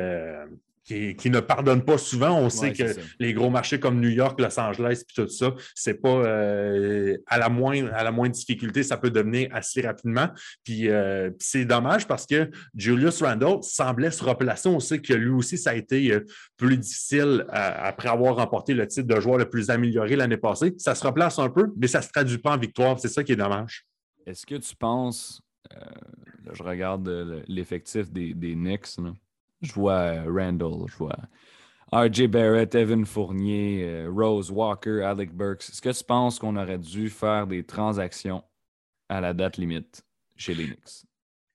qui, ne pardonne pas souvent. On sait que les gros marchés comme New York, Los Angeles, puis tout ça, c'est pas euh, à la moindre à la moindre difficulté, ça peut devenir assez rapidement. Puis euh, c'est dommage parce que Julius Randle semblait se replacer. On sait que lui aussi, ça a été euh, plus difficile après avoir remporté le titre de joueur le plus amélioré l'année passée. Ça se replace un peu, mais ça ne se traduit pas en victoire. C'est ça qui est dommage. Est-ce que tu penses, je regarde l'effectif des, des Knicks, là, je vois euh, Randall, je vois RJ Barrett, Evan Fournier, euh, Rose Walker, Alec Burks. Est-ce que tu penses qu'on aurait dû faire des transactions à la date limite chez les Knicks?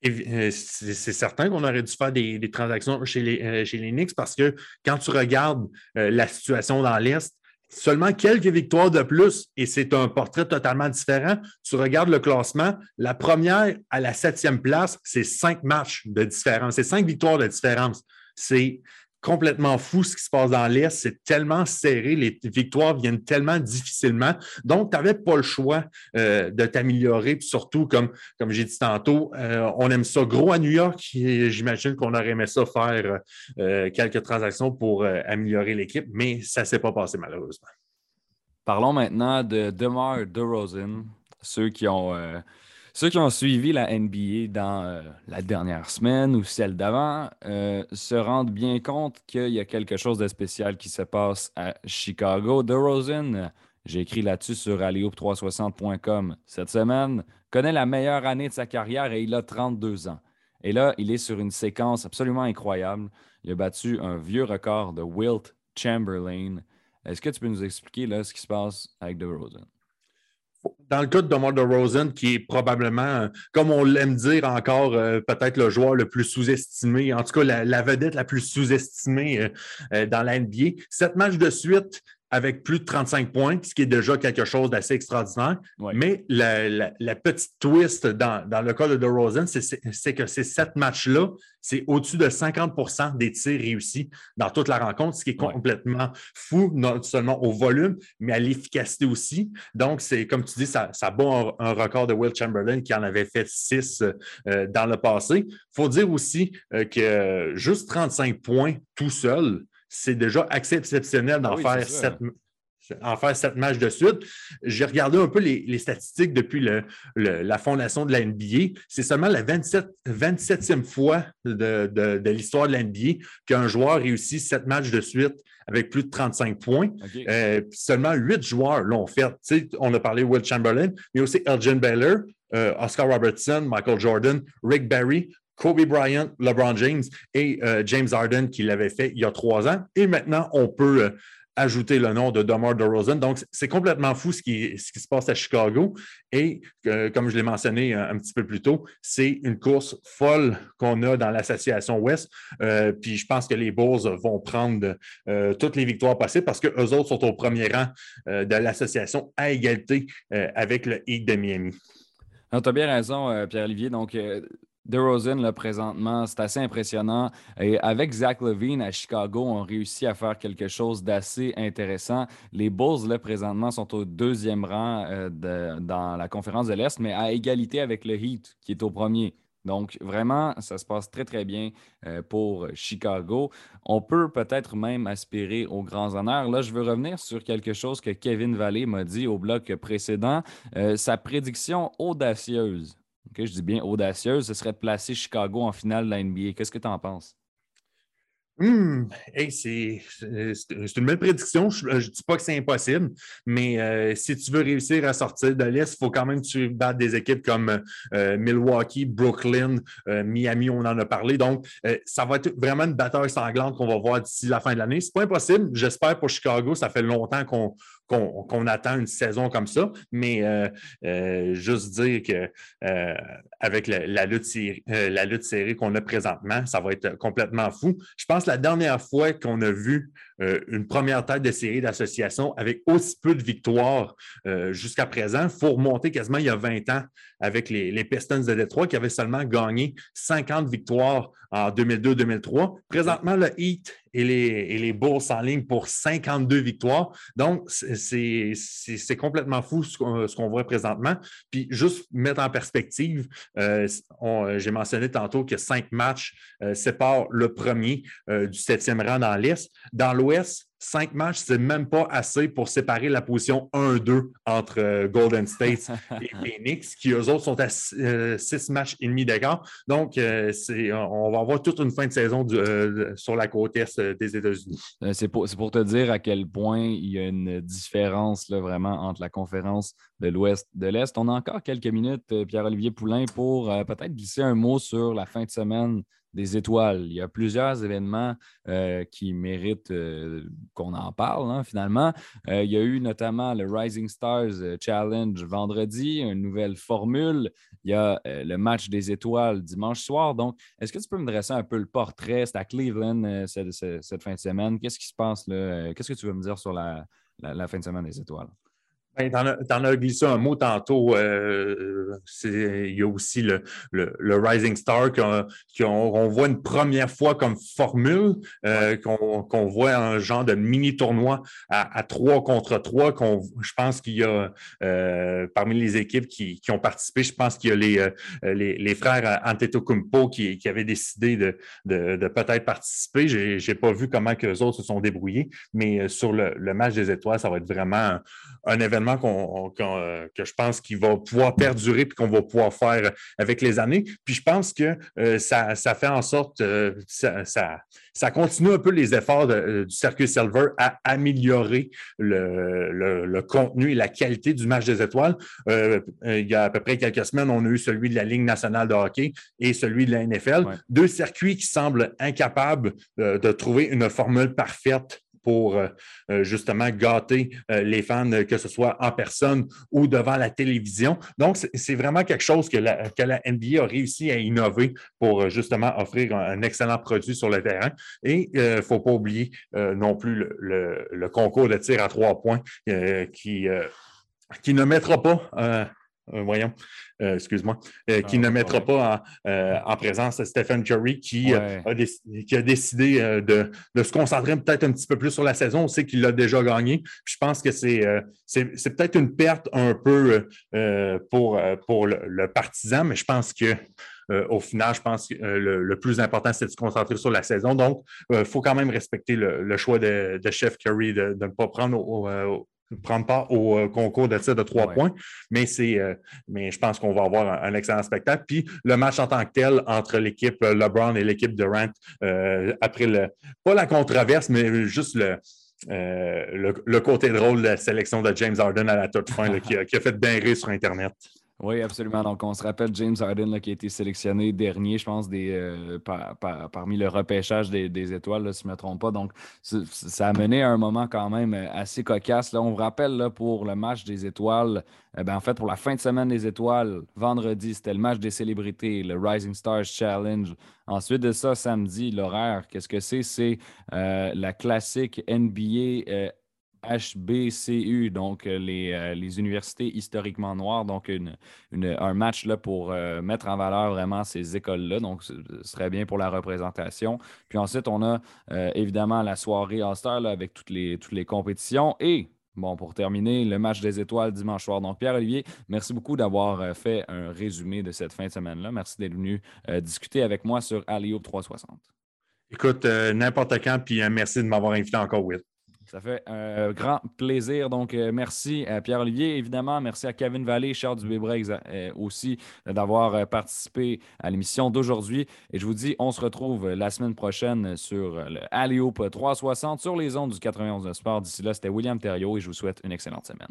Euh, c'est certain qu'on aurait dû faire des, transactions chez les, chez les Knicks parce que quand tu regardes la situation dans l'Est, seulement quelques victoires de plus et c'est un portrait totalement différent. Tu regardes le classement, la première à la septième place, c'est cinq matchs de différence, c'est cinq victoires de différence. C'est complètement fou ce qui se passe dans l'Est. C'est tellement serré, les victoires viennent tellement difficilement. Donc, tu n'avais pas le choix euh, de t'améliorer. surtout, comme, comme j'ai dit tantôt, euh, on aime ça gros à New York. J'imagine qu'on aurait aimé ça faire euh, quelques transactions pour améliorer l'équipe, mais ça ne s'est pas passé malheureusement. Parlons maintenant de DeMar DeRozan, ceux qui ont ceux qui ont suivi la NBA dans euh, la dernière semaine ou celle d'avant euh, se rendent bien compte qu'il y a quelque chose de spécial qui se passe à Chicago. DeRozan, j'ai écrit là-dessus sur alleyhoop360.com cette semaine, connaît la meilleure année de sa carrière et il a 32 ans. Et là, il est sur une séquence absolument incroyable. Il a battu un vieux record de Wilt Chamberlain. Est-ce que tu peux nous expliquer là, ce qui se passe avec DeRozan? Dans le cas de DeMar DeRozan, qui est probablement, comme on l'aime dire encore, euh, peut-être le joueur le plus sous-estimé, en tout cas la, vedette la plus sous-estimée euh, euh, dans la NBA. Sept matchs de suite, avec plus de 35 points, ce qui est déjà quelque chose d'assez extraordinaire. Mais la, petite twist dans, le cas de DeRozan, c'est que ces sept matchs-là, c'est au-dessus de 50% des tirs réussis dans toute la rencontre, ce qui est complètement fou, non seulement au volume, mais à l'efficacité aussi. Donc, c'est comme tu dis, ça, ça bat un, record de Will Chamberlain qui en avait fait six euh, dans le passé. Il faut dire aussi euh, que juste 35 points tout seul, c'est déjà exceptionnel d'en ah faire sept en faire sept matchs de suite. J'ai regardé un peu les, statistiques depuis la fondation de la NBA. C'est seulement la 27, e fois de, l'histoire de la NBA qu'un joueur réussit sept matchs de suite avec plus de 35 points. Euh, seulement huit joueurs l'ont fait. on a parlé de Will Chamberlain, mais aussi Elgin Baylor, euh, Oscar Robertson, Michael Jordan, Rick Barry, Kobe Bryant, LeBron James et euh, James Harden qui l'avait fait il y a trois ans. Et maintenant, on peut euh, ajouter le nom de DeMar DeRozan. Donc, c'est complètement fou ce qui, ce qui, se passe à Chicago. Et euh, comme je l'ai mentionné un, petit peu plus tôt, c'est une course folle qu'on a dans l'association Ouest. puis je pense que les Bulls vont prendre toutes les victoires possibles parce qu'eux autres sont au premier rang de l'association à égalité avec le Heat de Miami. Tu as bien raison, Pierre-Olivier. Donc, DeRozan, là, présentement, c'est assez impressionnant. Et avec Zach Levine à Chicago, on réussit à faire quelque chose d'assez intéressant. Les Bulls, là, présentement, sont au deuxième rang euh, dans la conférence de l'Est, mais à égalité avec le Heat, qui est au premier. Donc, vraiment, ça se passe très, très bien euh, pour Chicago. On peut peut-être même aspirer aux grands honneurs. Là, je veux revenir sur quelque chose que Kevin Vallée m'a dit au bloc précédent. Euh, sa prédiction audacieuse je dis bien audacieuse, ce serait de placer Chicago en finale de la NBA. Qu'est-ce que tu en penses? Hum, c'est une belle prédiction. Je ne dis pas que c'est impossible, mais euh, si tu veux réussir à sortir de l'Est, il faut quand même que tu battes des équipes comme euh, Milwaukee, Brooklyn, euh, Miami, on en a parlé. Donc, ça va être vraiment une bataille sanglante qu'on va voir d'ici la fin de l'année. Ce n'est pas impossible. J'espère pour Chicago. Ça fait longtemps qu'on qu'on attend une saison comme ça, mais euh, euh, juste dire que euh, avec la, lutte la lutte serrée qu'on a présentement, ça va être complètement fou. Je pense la dernière fois qu'on a vu une première tête de série d'association avec aussi peu de victoires jusqu'à présent, il faut remonter quasiment il y a 20 ans avec les, les Pistons de Détroit qui avaient seulement gagné 50 victoires en 2002-2003. Présentement, le Heat et les, et les en ligne pour 52 victoires. Donc, c'est complètement fou ce qu'on voit présentement. Puis, juste mettre en perspective, euh, j'ai mentionné tantôt que cinq matchs euh, séparent le premier euh, du septième rang dans l'Est. Dans cinq matchs, c'est même pas assez pour séparer la position 1-2 entre euh, Golden State et Phoenix, qui eux autres sont à euh, six matchs et demi d'écart. Donc, euh, on va avoir toute une fin de saison sur la côte est des États-Unis. C'est pour, te dire à quel point il y a une différence là, vraiment entre la conférence de l'Ouest et de l'Est. On a encore quelques minutes, Pierre-Olivier Poulain, pour peut-être glisser un mot sur la fin de semaine des étoiles. Il y a plusieurs événements euh, qui méritent euh, qu'on en parle, hein, finalement. Euh, il y a eu notamment le Rising Stars Challenge vendredi, une nouvelle formule. Il y a le match des étoiles dimanche soir. Donc, est-ce que tu peux me dresser un peu le portrait? C'est à Cleveland cette, fin de semaine. Qu'est-ce qui se passe là? Qu'est-ce que tu veux me dire sur la fin de semaine des étoiles? Tu en, as glissé un mot tantôt. Euh, il y a aussi le, Rising Star qu'on voit une première fois comme formule, euh, qu'on voit un genre de mini tournoi à, trois contre trois. Je pense qu'il y a euh, parmi les équipes qui, ont participé, je pense qu'il y a les, les, frères Antetokounmpo qui, qui avaient décidé de, de, peut-être participer. Je n'ai pas vu comment que les autres se sont débrouillés, mais sur le, le match des étoiles, ça va être vraiment un événement euh, que je pense qu'il va pouvoir perdurer et qu'on va pouvoir faire avec les années. Puis je pense que euh, ça, fait en sorte, euh, ça, ça, continue un peu les efforts du Circuit Silver à améliorer le, contenu et la qualité du match des étoiles. il y a à peu près quelques semaines, on a eu celui de la Ligue nationale de hockey et celui de la NFL. Deux circuits qui semblent incapables de trouver une formule parfaite pour euh, euh, justement gâter euh, les fans, que ce soit en personne ou devant la télévision. Donc, c'est vraiment quelque chose que la, NBA a réussi à innover pour justement offrir un, excellent produit sur le terrain. Et il ne faut pas oublier non plus le, concours de tir à trois points qui, qui ne mettra pas euh, voyons, euh, excuse-moi, euh, qui ne mettra pas en, présence Stephen Curry, qui, a, qui a, décidé de, se concentrer peut-être un petit peu plus sur la saison. On sait qu'il l'a déjà gagné. je pense que c'est, peut-être une perte un peu pour, pour le, partisan, mais je pense que au final, je pense que le, plus important, c'est de se concentrer sur la saison. Donc, il faut quand même respecter le, choix de, Chef Curry de, ne pas prendre au, prendre part au euh, concours de tir de trois points, mais c'est euh, mais je pense qu'on va avoir un, excellent spectacle. Puis le match en tant que tel entre l'équipe LeBron et l'équipe Durant, euh, après le pas la controverse, mais juste le, le, côté drôle de la sélection de James Harden à la toute fin qui, a, qui, a, fait bien rire sur Internet. Oui, absolument. Donc, on se rappelle James Harden qui a été sélectionné dernier, je pense, des, euh, parmi le repêchage des, étoiles, si je ne me trompe pas. Donc, ça a mené à un moment quand même euh, assez cocasse. Là, on vous rappelle pour le match des étoiles, eh en fait, pour la fin de semaine des étoiles, vendredi, c'était le match des célébrités, le Rising Stars Challenge. Ensuite de ça, samedi, l'horaire, qu'est-ce que c'est? C'est euh, la classique NBA HBCU, donc euh, euh, les, universités historiquement noires. Donc, un match là, pour euh, mettre en valeur vraiment ces écoles-là. Donc, ce serait bien pour la représentation. Puis ensuite, on a évidemment la soirée All-Star avec toutes les, compétitions. Et Bon, pour terminer, le match des étoiles dimanche soir. Donc, Pierre-Olivier, merci beaucoup d'avoir fait un résumé de cette fin de semaine-là. Merci d'être venu discuter avec moi sur Alley 360. Écoute, n'importe quand, puis merci de m'avoir invité encore, Will. Ça fait un grand plaisir. Donc, euh, merci à Pierre-Olivier, évidemment. Merci à Kevin Vallée, Charles Dubé euh, aussi d'avoir euh, participé à l'émission d'aujourd'hui. Et je vous dis, on se retrouve la semaine prochaine sur le Alley-Oop 360 sur les ondes du 91 de Sport. D'ici là, c'était William Thériault et je vous souhaite une excellente semaine.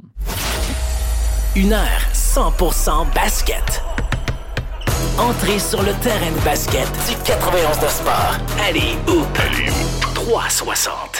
Une heure 100% basket. Entrez sur le terrain de basket du 91 de Sport. Alley-Oop 360.